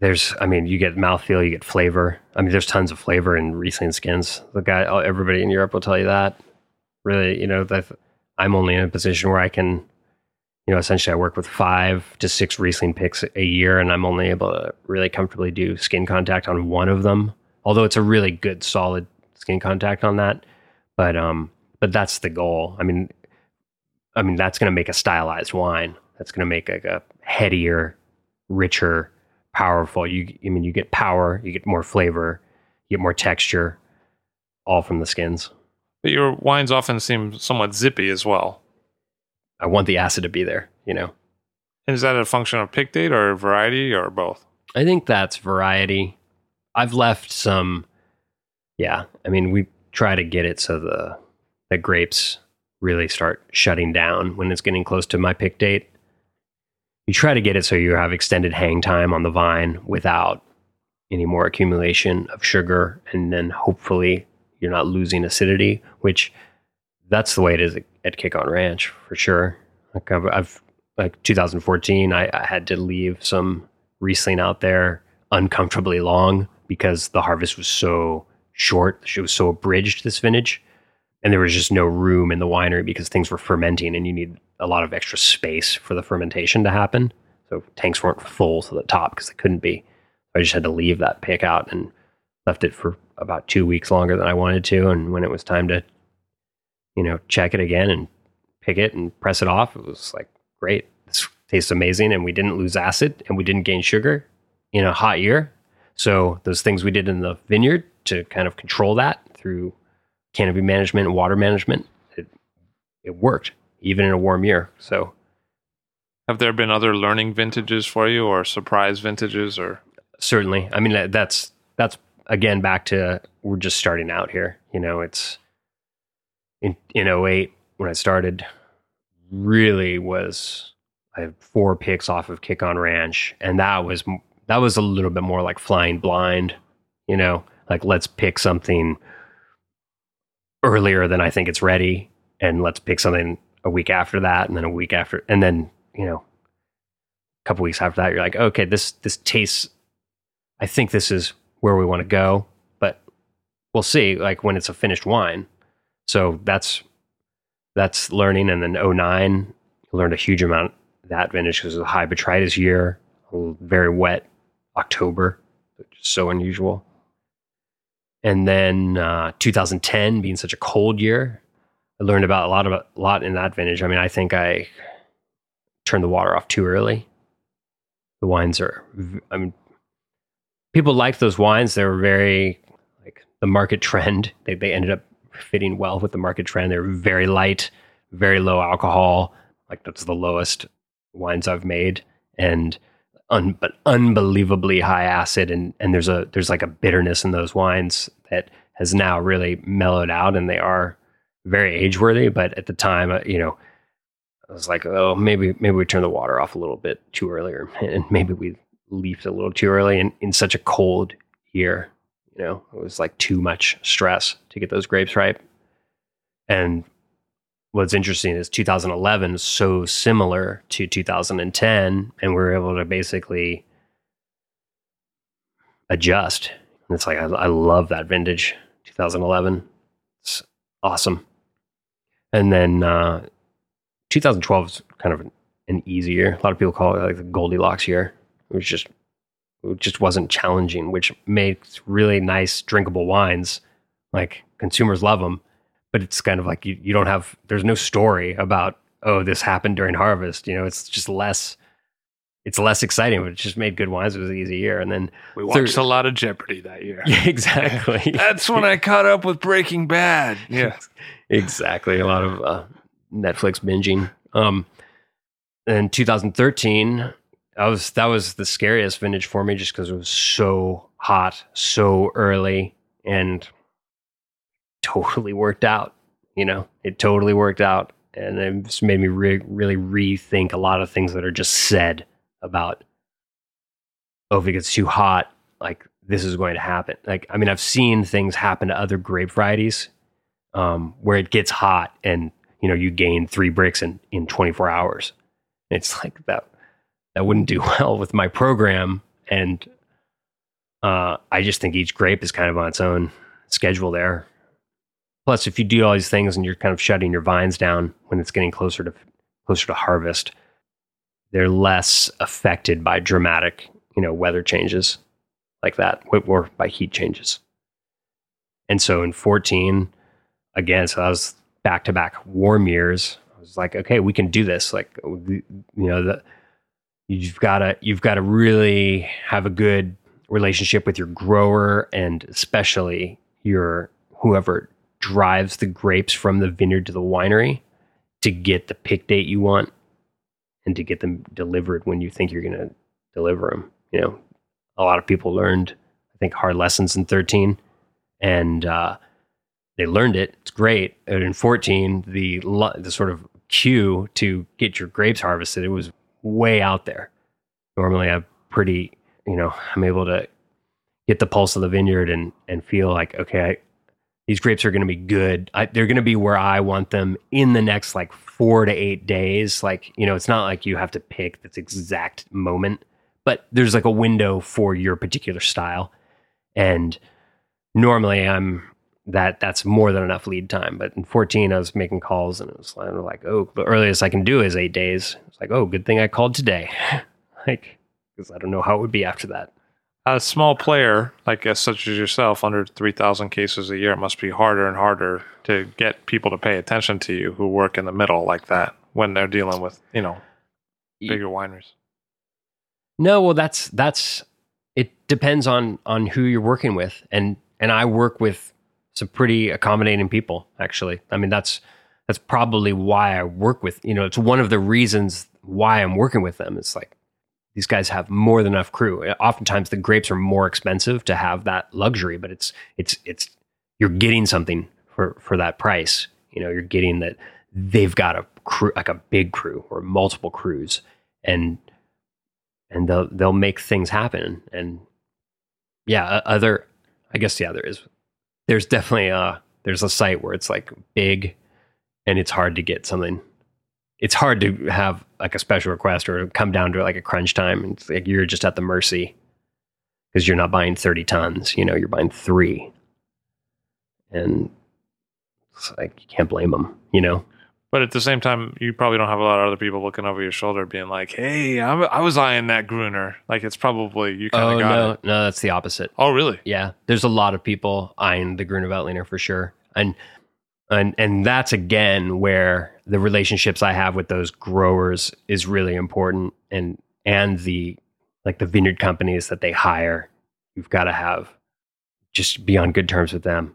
There's, I mean, you get mouthfeel, you get flavor. I mean, there's tons of flavor in Riesling skins. The guy, everybody in Europe will tell you that. Really, you know, I'm only in a position where I can you know, essentially I work with five to six Riesling picks a year, and I'm only able to really comfortably do skin contact on one of them. Although it's a really good, solid skin contact on that, but um, but that's the goal. I mean, I mean that's going to make a stylized wine. That's going to make like a headier, richer, powerful. You, I mean, you get power, you get more flavor, you get more texture, all from the skins. But your wines often seem somewhat zippy as well. I want the acid to be there, you know. And is that a function of pick date or variety or both? I think that's variety. I've left some yeah, I mean we try to get it so the the grapes really start shutting down when it's getting close to my pick date. You try to get it so you have extended hang time on the vine without any more accumulation of sugar and then hopefully you're not losing acidity, which that's the way it is at Kick on Ranch for sure. Like I've, I've like 2014, I, I, had to leave some Riesling out there uncomfortably long because the harvest was so short. It was so abridged this vintage, and there was just no room in the winery because things were fermenting, and you need a lot of extra space for the fermentation to happen. So tanks weren't full to the top because they couldn't be. I just had to leave that pick out and left it for about two weeks longer than I wanted to. And when it was time to you know, check it again and pick it and press it off. It was like, great. This tastes amazing. And we didn't lose acid and we didn't gain sugar in a hot year. So those things we did in the vineyard to kind of control that through canopy management and water management, it, it worked even in a warm year. So have there been other learning vintages for you or surprise vintages or certainly. I mean, that's, that's again, back to we're just starting out here. You know, it's, in in 08 when I started really was I had four picks off of Kick on Ranch, and that was that was a little bit more like flying blind, you know, like let's pick something earlier than I think it's ready, and let's pick something a week after that, and then a week after, and then you know, a couple weeks after that, you're like, okay, this this tastes. I think this is where we want to go, but we'll see. Like when it's a finished wine, so that's that's learning. And then 09, learned a huge amount that vintage because it was a high botrytis year, very wet October, which is so unusual. And then uh, 2010 being such a cold year, I learned about a lot of a lot in that vintage. I mean, I think I turned the water off too early. The wines are, I mean, people liked those wines. They were very like the market trend. [laughs] They they ended up fitting well with the market trend. They're very light, very low alcohol. Like that's the lowest wines I've made, and un, but unbelievably high acid. And and there's a there's like a bitterness in those wines that has now really mellowed out, and they are very age worthy. But at the time, uh, you know, I was like, oh, maybe maybe we turn the water off a little bit too earlier, and maybe we leafed a little too early in, in such a cold year. You know, it was like too much stress to get those grapes ripe. And what's interesting is 2011 is so similar to 2010, and we are able to basically adjust. And it's like I, I love that vintage 2011. It's awesome. And then uh, 2012 is kind of an, an easy year. A lot of people call it like the Goldilocks year. It was just it just wasn't challenging, which makes really nice drinkable wines. Like consumers love them, but it's kind of like you, you don't have there's no story about oh this happened during harvest. You know, it's just less it's less exciting, but it just made good wines. It was an easy year, and then We watched a lot of Jeopardy that year. [laughs] yeah, exactly. [laughs] That's when I caught up with Breaking Bad. Yeah. [laughs] exactly. A lot of uh, Netflix binging. Um, in 2013, that was that was the scariest vintage for me, just because it was so hot, so early, and totally worked out. You know, it totally worked out, and it made me re- really rethink a lot of things that are just said about. Oh, if it gets too hot, like this is going to happen. Like, I mean, I've seen things happen to other grape varieties um, where it gets hot and you know you gain three Brix in in 24 hours. It's like that that wouldn't do [laughs] well with my program, and uh, I just think each grape is kind of on its own schedule there. Plus, if you do all these things and you're kind of shutting your vines down when it's getting closer to closer to harvest, they're less affected by dramatic, you know, weather changes like that, or by heat changes. And so in 14, again, so that was back to back warm years. I was like, okay, we can do this. Like, you know, the, you've got to you've got to really have a good relationship with your grower and especially your whoever drives the grapes from the vineyard to the winery to get the pick date you want and to get them delivered when you think you're going to deliver them. You know, a lot of people learned, I think, hard lessons in 13, and uh, they learned it. It's great. And in 14, the the sort of cue to get your grapes harvested, it was way out there. Normally, I'm pretty, you know, I'm able to get the pulse of the vineyard and and feel like, okay, I, these grapes are going to be good. I, they're going to be where I want them in the next like four to eight days. Like, you know, it's not like you have to pick this exact moment, but there's like a window for your particular style. And normally I'm that that's more than enough lead time. But in 14, I was making calls and it was like, oh, the earliest I can do is eight days. It's like, oh, good thing I called today. [laughs] like, because I don't know how it would be after that. A small player like as such as yourself, under three thousand cases a year, it must be harder and harder to get people to pay attention to you who work in the middle like that when they're dealing with you know bigger wineries. No, well, that's that's it depends on on who you're working with, and and I work with some pretty accommodating people. Actually, I mean that's that's probably why I work with. You know, it's one of the reasons why I'm working with them. It's like these guys have more than enough crew. Uh, oftentimes the grapes are more expensive to have that luxury, but it's it's it's you're getting something for for that price. You know, you're getting that they've got a crew like a big crew or multiple crews and and they'll they'll make things happen and yeah other i guess yeah there is there's definitely a there's a site where it's like big and it's hard to get something it's hard to have like a special request or come down to like a crunch time. It's like you're just at the mercy because you're not buying 30 tons, you know, you're buying three. And it's like, you can't blame them, you know? But at the same time, you probably don't have a lot of other people looking over your shoulder being like, hey, I'm, i was eyeing that Gruner. Like, it's probably you kind of oh, got no, it. no, that's the opposite. Oh, really? Yeah. There's a lot of people eyeing the Gruner Veltliner for sure. And, and, and that's again where the relationships I have with those growers is really important. And and the like the vineyard companies that they hire you've got to have just be on good terms with them.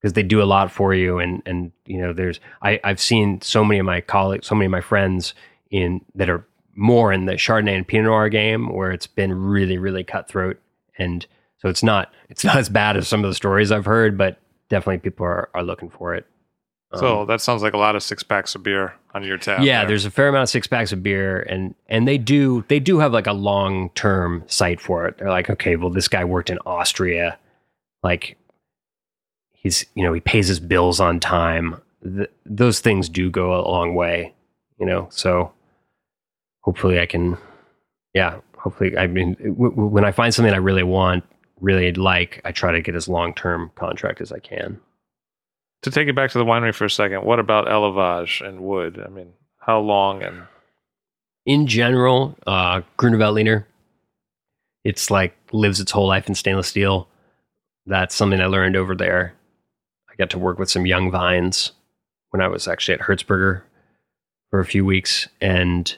Because they do a lot for you and and you know there's I I've seen so many of my colleagues so many of my friends in that are more in the Chardonnay and Pinot Noir game where it's been really really cutthroat. And so it's not it's not as bad as some of the stories I've heard but definitely people are, are looking for it So Um, that sounds like a lot of six packs of beer on your tab. yeah, there. there's a fair amount of six packs of beer, and and they do they do have like a long term site for it. They're like, okay, well, this guy worked in Austria, like he's you know he pays his bills on time. Th- those things do go a long way, you know. So hopefully, I can, yeah. Hopefully, I mean, w- w- when I find something I really want, really like, I try to get as long term contract as I can. To take it back to the winery for a second, what about élevage and wood? I mean, how long and In general, uh, Gruner Veltliner, it's like lives its whole life in stainless steel. That's something I learned over there. I got to work with some young vines when I was actually at Hirtzberger for a few weeks, and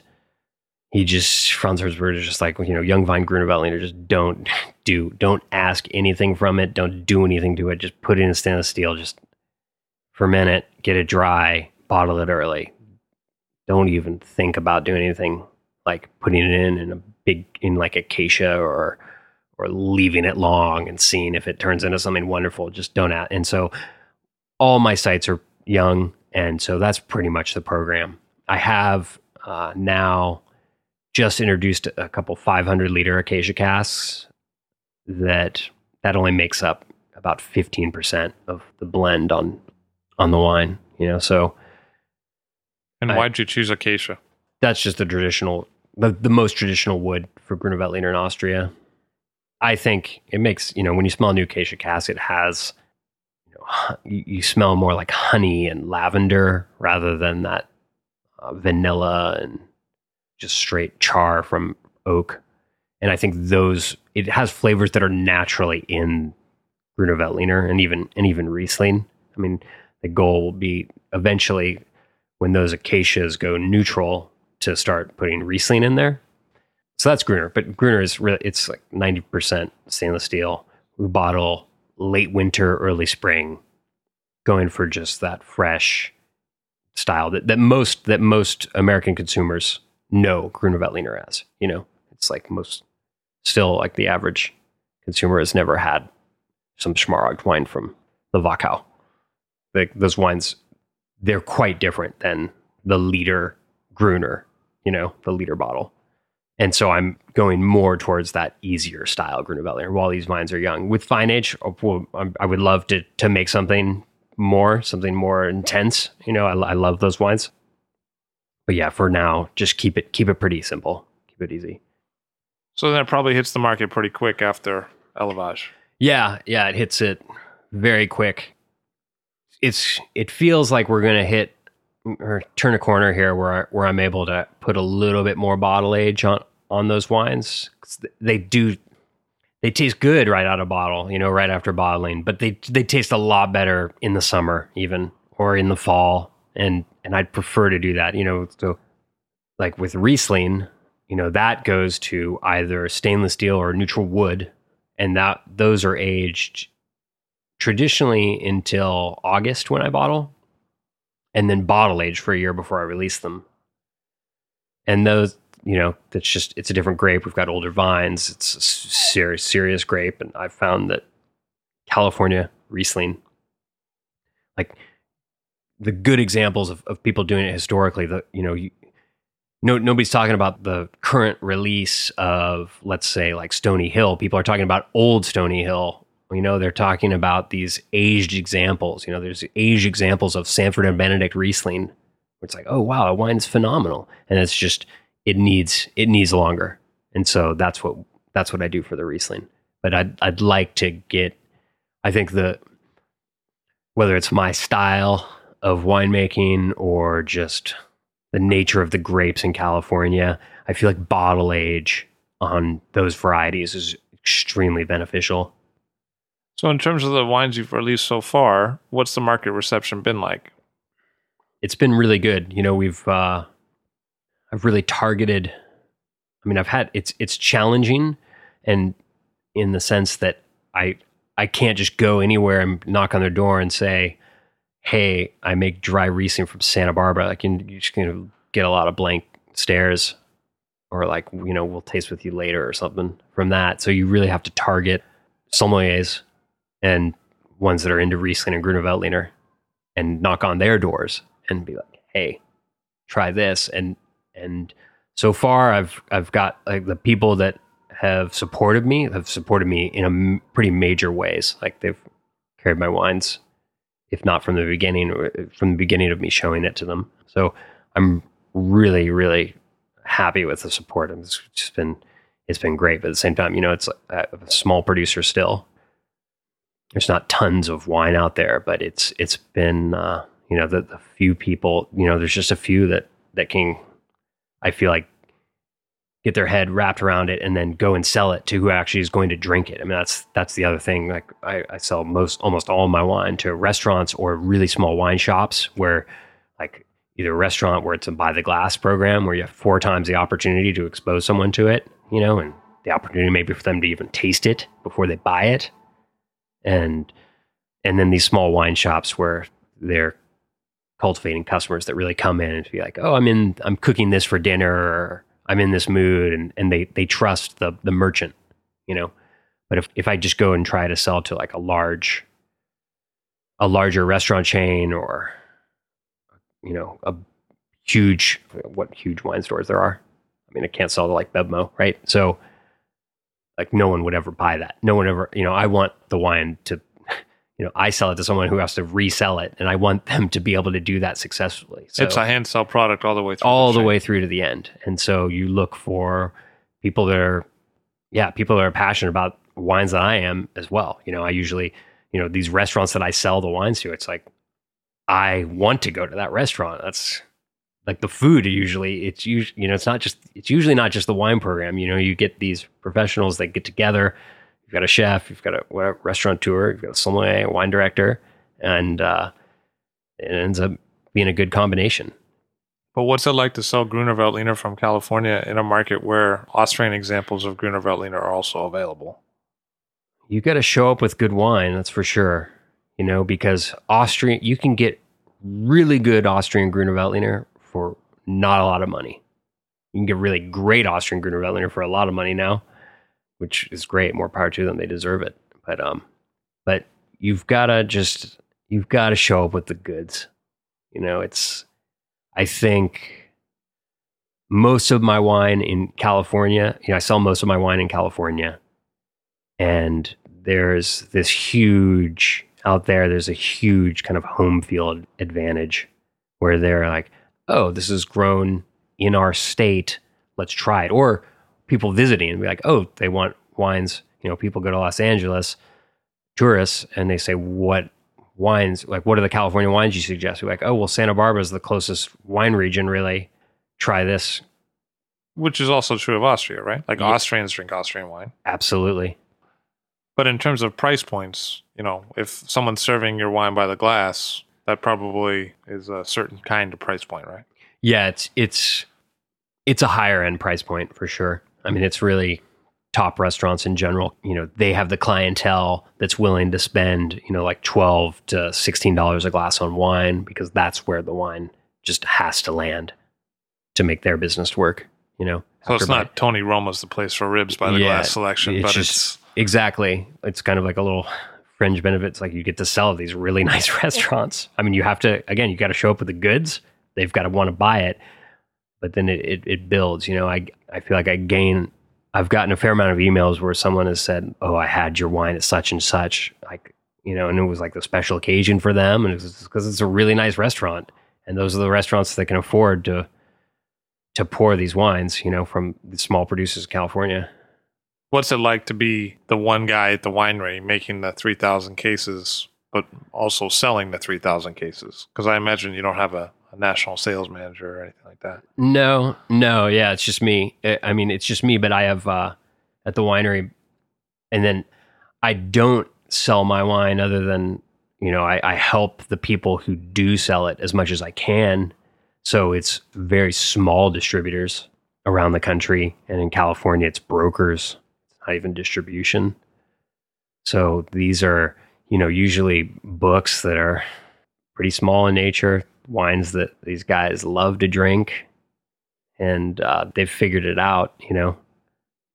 he just Franz Hirtzberger is just like you know young vine Gruner Veltliner. Just don't [laughs] do, don't ask anything from it. Don't do anything to it. Just put it in stainless steel. Just ferment it, get it dry, bottle it early. Don't even think about doing anything like putting it in in a big in like acacia or or leaving it long and seeing if it turns into something wonderful. Just don't add. And so all my sites are young, and so that's pretty much the program. I have uh, now just introduced a couple 500 liter acacia casks that that only makes up about 15% of the blend on on the wine. You know, so and I- why'd you choose acacia? that's just the traditional the, the most traditional wood for Gruner Veltliner in Austria. I think it makes, you know, when you smell a new acacia cask, it has, you know, you, you smell more like honey and lavender rather than that uh, vanilla and just straight char from oak. And I think those, it has flavors that are naturally in Gruner Veltliner and even, and even Riesling. I mean, the goal will be eventually when those acacias go neutral to start putting Riesling in there. So that's Gruner, but Gruner is really it's like ninety percent stainless steel. We bottle late winter, early spring, going for just that fresh style that, that most that most American consumers know Gruner Veltliner as. You know, it's like most still like the average consumer has never had some Smaragd wine from the Wachau. Like those wines, they're quite different than the liter Gruner, you know, the liter bottle. And so I'm going more towards that easier style Gruner Veltliner while these vines are young. With fine age, oh, I would love to to make something more, something more intense. You know, I, I love those wines. But yeah, for now, just keep it keep it pretty simple. Keep it easy. So then it probably hits the market pretty quick after élevage. Yeah, yeah, it hits it very quick. It's it feels like we're gonna hit or turn a corner here where I, where I'm able to put a little bit more bottle age on on those wines. They do they taste good right out of bottle, you know, right after bottling, but they they taste a lot better in the summer even or in the fall and and I'd prefer to do that, you know, so like with Riesling, you know, that goes to either stainless steel or neutral wood and that those are aged traditionally until August when I bottle, and then bottle age for a year before I release them. And those, you know, that's just it's a different grape. We've got older vines. It's a serious, serious grape, and I've found that California Riesling, like the good examples of, of people doing it historically, the you know you, no nobody's talking about the current release of let's say like Stony Hill. People are talking about old Stony Hill. You know, they're talking about these aged examples. You know, there's aged examples of Sanford and Benedict Riesling. It's like, oh wow, a wine's phenomenal, and it's just it needs it needs longer, and so that's what that's what I do for the Riesling. But I'd I'd like to get, I think the whether it's my style of winemaking or just the nature of the grapes in California, I feel like bottle age on those varieties is extremely beneficial. So in terms of the wines you've released so far, what's the market reception been like? It's been really good. You know, we've uh I've really targeted I mean, I've had it's it's challenging and in the sense that I I can't just go anywhere and knock on their door and say, "Hey, I make dry Riesling from Santa Barbara." Like you- you're just gonna get a lot of blank stares, or like you know, we'll taste with you later or something from that. So you really have to target sommeliers and ones that are into Riesling and Gruner Veltliner, and knock on their doors and be like, "Hey, try this." And and so far, I've I've got like the people that have supported me have supported me in a m- pretty major ways. Like they've carried my wines, if not from the beginning, uh, from the beginning of me showing it to them. So I'm really, really happy with the support. It's just been it's been great. But at the same time, you know, it's a small producer still, there's not tons of wine out there, but it's it's been uh, you know the, the few people you know there's just a few that that can I feel like get their head wrapped around it and then go and sell it to who actually is going to drink it. I mean that's that's the other thing. Like I, I sell most almost all my wine to restaurants or really small wine shops where like either a restaurant where it's a buy the glass program where you have four times the opportunity to expose someone to it, you know, and the opportunity maybe for them to even taste it before they buy it. And and then these small wine shops where they're cultivating customers that really come in and be like, "Oh, I'm in I'm cooking this for dinner or I'm in this mood," and and they they trust the the merchant, you know. But if if I just go and try to sell to like a large a larger restaurant chain or you know a huge what huge wine stores there are. I mean, I can't sell to like BevMo, right? So like no one would ever buy that. No one ever, you know, I want the wine to [laughs] you know, I sell it to someone who has to resell it, and I want them to be able to do that successfully. So it's a hand sell product all the way through. all the chain. way through to the end. And so you look for people that are, yeah, people that are passionate about wines that I am as well. You know, I usually, you know, these restaurants that I sell the wines to, it's like I want to go to that restaurant. That's like the food. Usually, it's usually, you know, it's not just, it's usually not just the wine program. You know, you get these professionals that get together you've got a chef, you've got a whatever, restaurateur, you've got a sommelier, a wine director, and uh, it ends up being a good combination. But what's it like to sell Gruner Veltliner from California in a market where Austrian examples of Gruner Veltliner are also available? You got to show up with good wine, that's for sure. You know, because Austrian, you can get really good Austrian Gruner Veltliner not a lot of money. You can get really great Austrian Gruner Veltliner for a lot of money now which is great. More power to them; they deserve it. But um, but you've got to just you've got to show up with the goods. You know, it's I think most of my wine in California. You know, I sell most of my wine in California, and there's this huge out there. There's a huge kind of home field advantage where they're like, oh, this is grown in our state. Let's try it. Or people visiting and be like, oh, they want wines. You know, people go to Los Angeles, tourists, and they say, what wines, like, what are the California wines you suggest? We're like, oh, well, Santa Barbara is the closest wine region, really. Try this. Which is also true of Austria, right? Like Yeah. Austrians drink Austrian wine. Absolutely. But in terms of price points, you know, if someone's serving your wine by the glass, that probably is a certain kind of price point, right? Yeah, it's it's it's a higher end price point for sure. I mean, it's really top restaurants in general. You know, they have the clientele that's willing to spend, you know, like twelve to sixteen dollars a glass on wine because that's where the wine just has to land to make their business work. You know, So it's not Tony Roma's the place for ribs by the Yeah, glass selection, it's but just- it's Exactly. It's kind of like a little fringe benefits. Like you get to sell these really [laughs] nice restaurants. I mean, you have to, again, you got to show up with the goods. They've got to want to buy it, but then it, it, it builds. You know, I, I feel like I gain, I've gotten a fair amount of emails where someone has said, Oh, I had your wine at such and such. Like, you know, and it was like the special occasion for them. And it's because it's a really nice restaurant. And those are the restaurants that can afford to, to pour these wines, you know, from the small producers of California. What's it like to be the one guy at the winery making the 3,000 cases, but also selling the 3,000 cases? Because I imagine you don't have a, a national sales manager or anything like that. No, no, yeah, it's just me. I- mean, it's just me, but I have uh, at the winery, and then I don't sell my wine other than you know I, I help the people who do sell it as much as I can. So it's very small distributors around the country, and in California, it's brokers, not even distribution. So these are you know usually books that are pretty small in nature, wines that these guys love to drink and uh, they've figured it out. You know,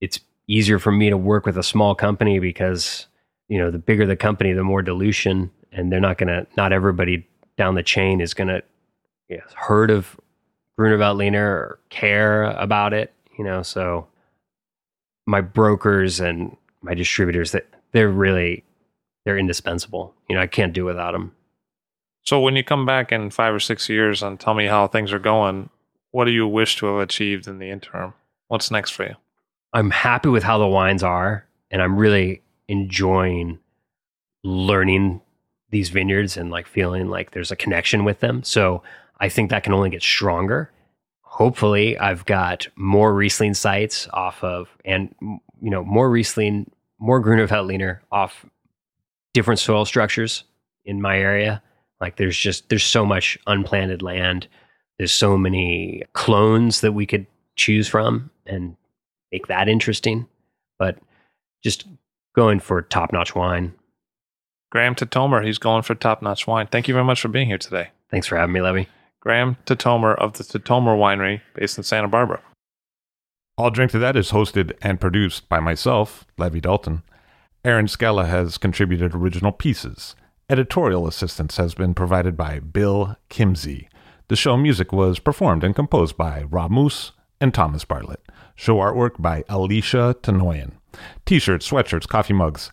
it's easier for me to work with a small company because you know the bigger the company, the more dilution, and they're not gonna. Not everybody down the chain is gonna heard of Gruner Veltliner or care about it. You know, so my brokers and my distributors that they're really they're indispensable. You know, I can't do without them. So when you come back in five or six years and tell me how things are going, what do you wish to have achieved in the interim? What's next for you? I'm happy with how the wines are, and I'm really enjoying learning these vineyards and like feeling like there's a connection with them. So I think that can only get stronger. Hopefully, I've got more Riesling sites off of, and you know, more Riesling, more Gruner Veltliner off different soil structures in my area. Like there's just there's so much unplanted land. There's so many clones that we could choose from and make that interesting. But just going for top notch wine. Graham Tatomer, he's going for top notch wine. Thank you very much for being here today. Thanks for having me, Levi. Graham Tatomer of the Tatomer Winery based in Santa Barbara. I'll Drink to That is hosted and produced by myself, Levi Dalton. Erin Scala has contributed original pieces. Editorial assistance has been provided by Bill Kimsey. The show music was performed and composed by Rob Moose and Thomas Bartlett. Show artwork by Alicia Tenoyan. T shirts, sweatshirts, coffee mugs,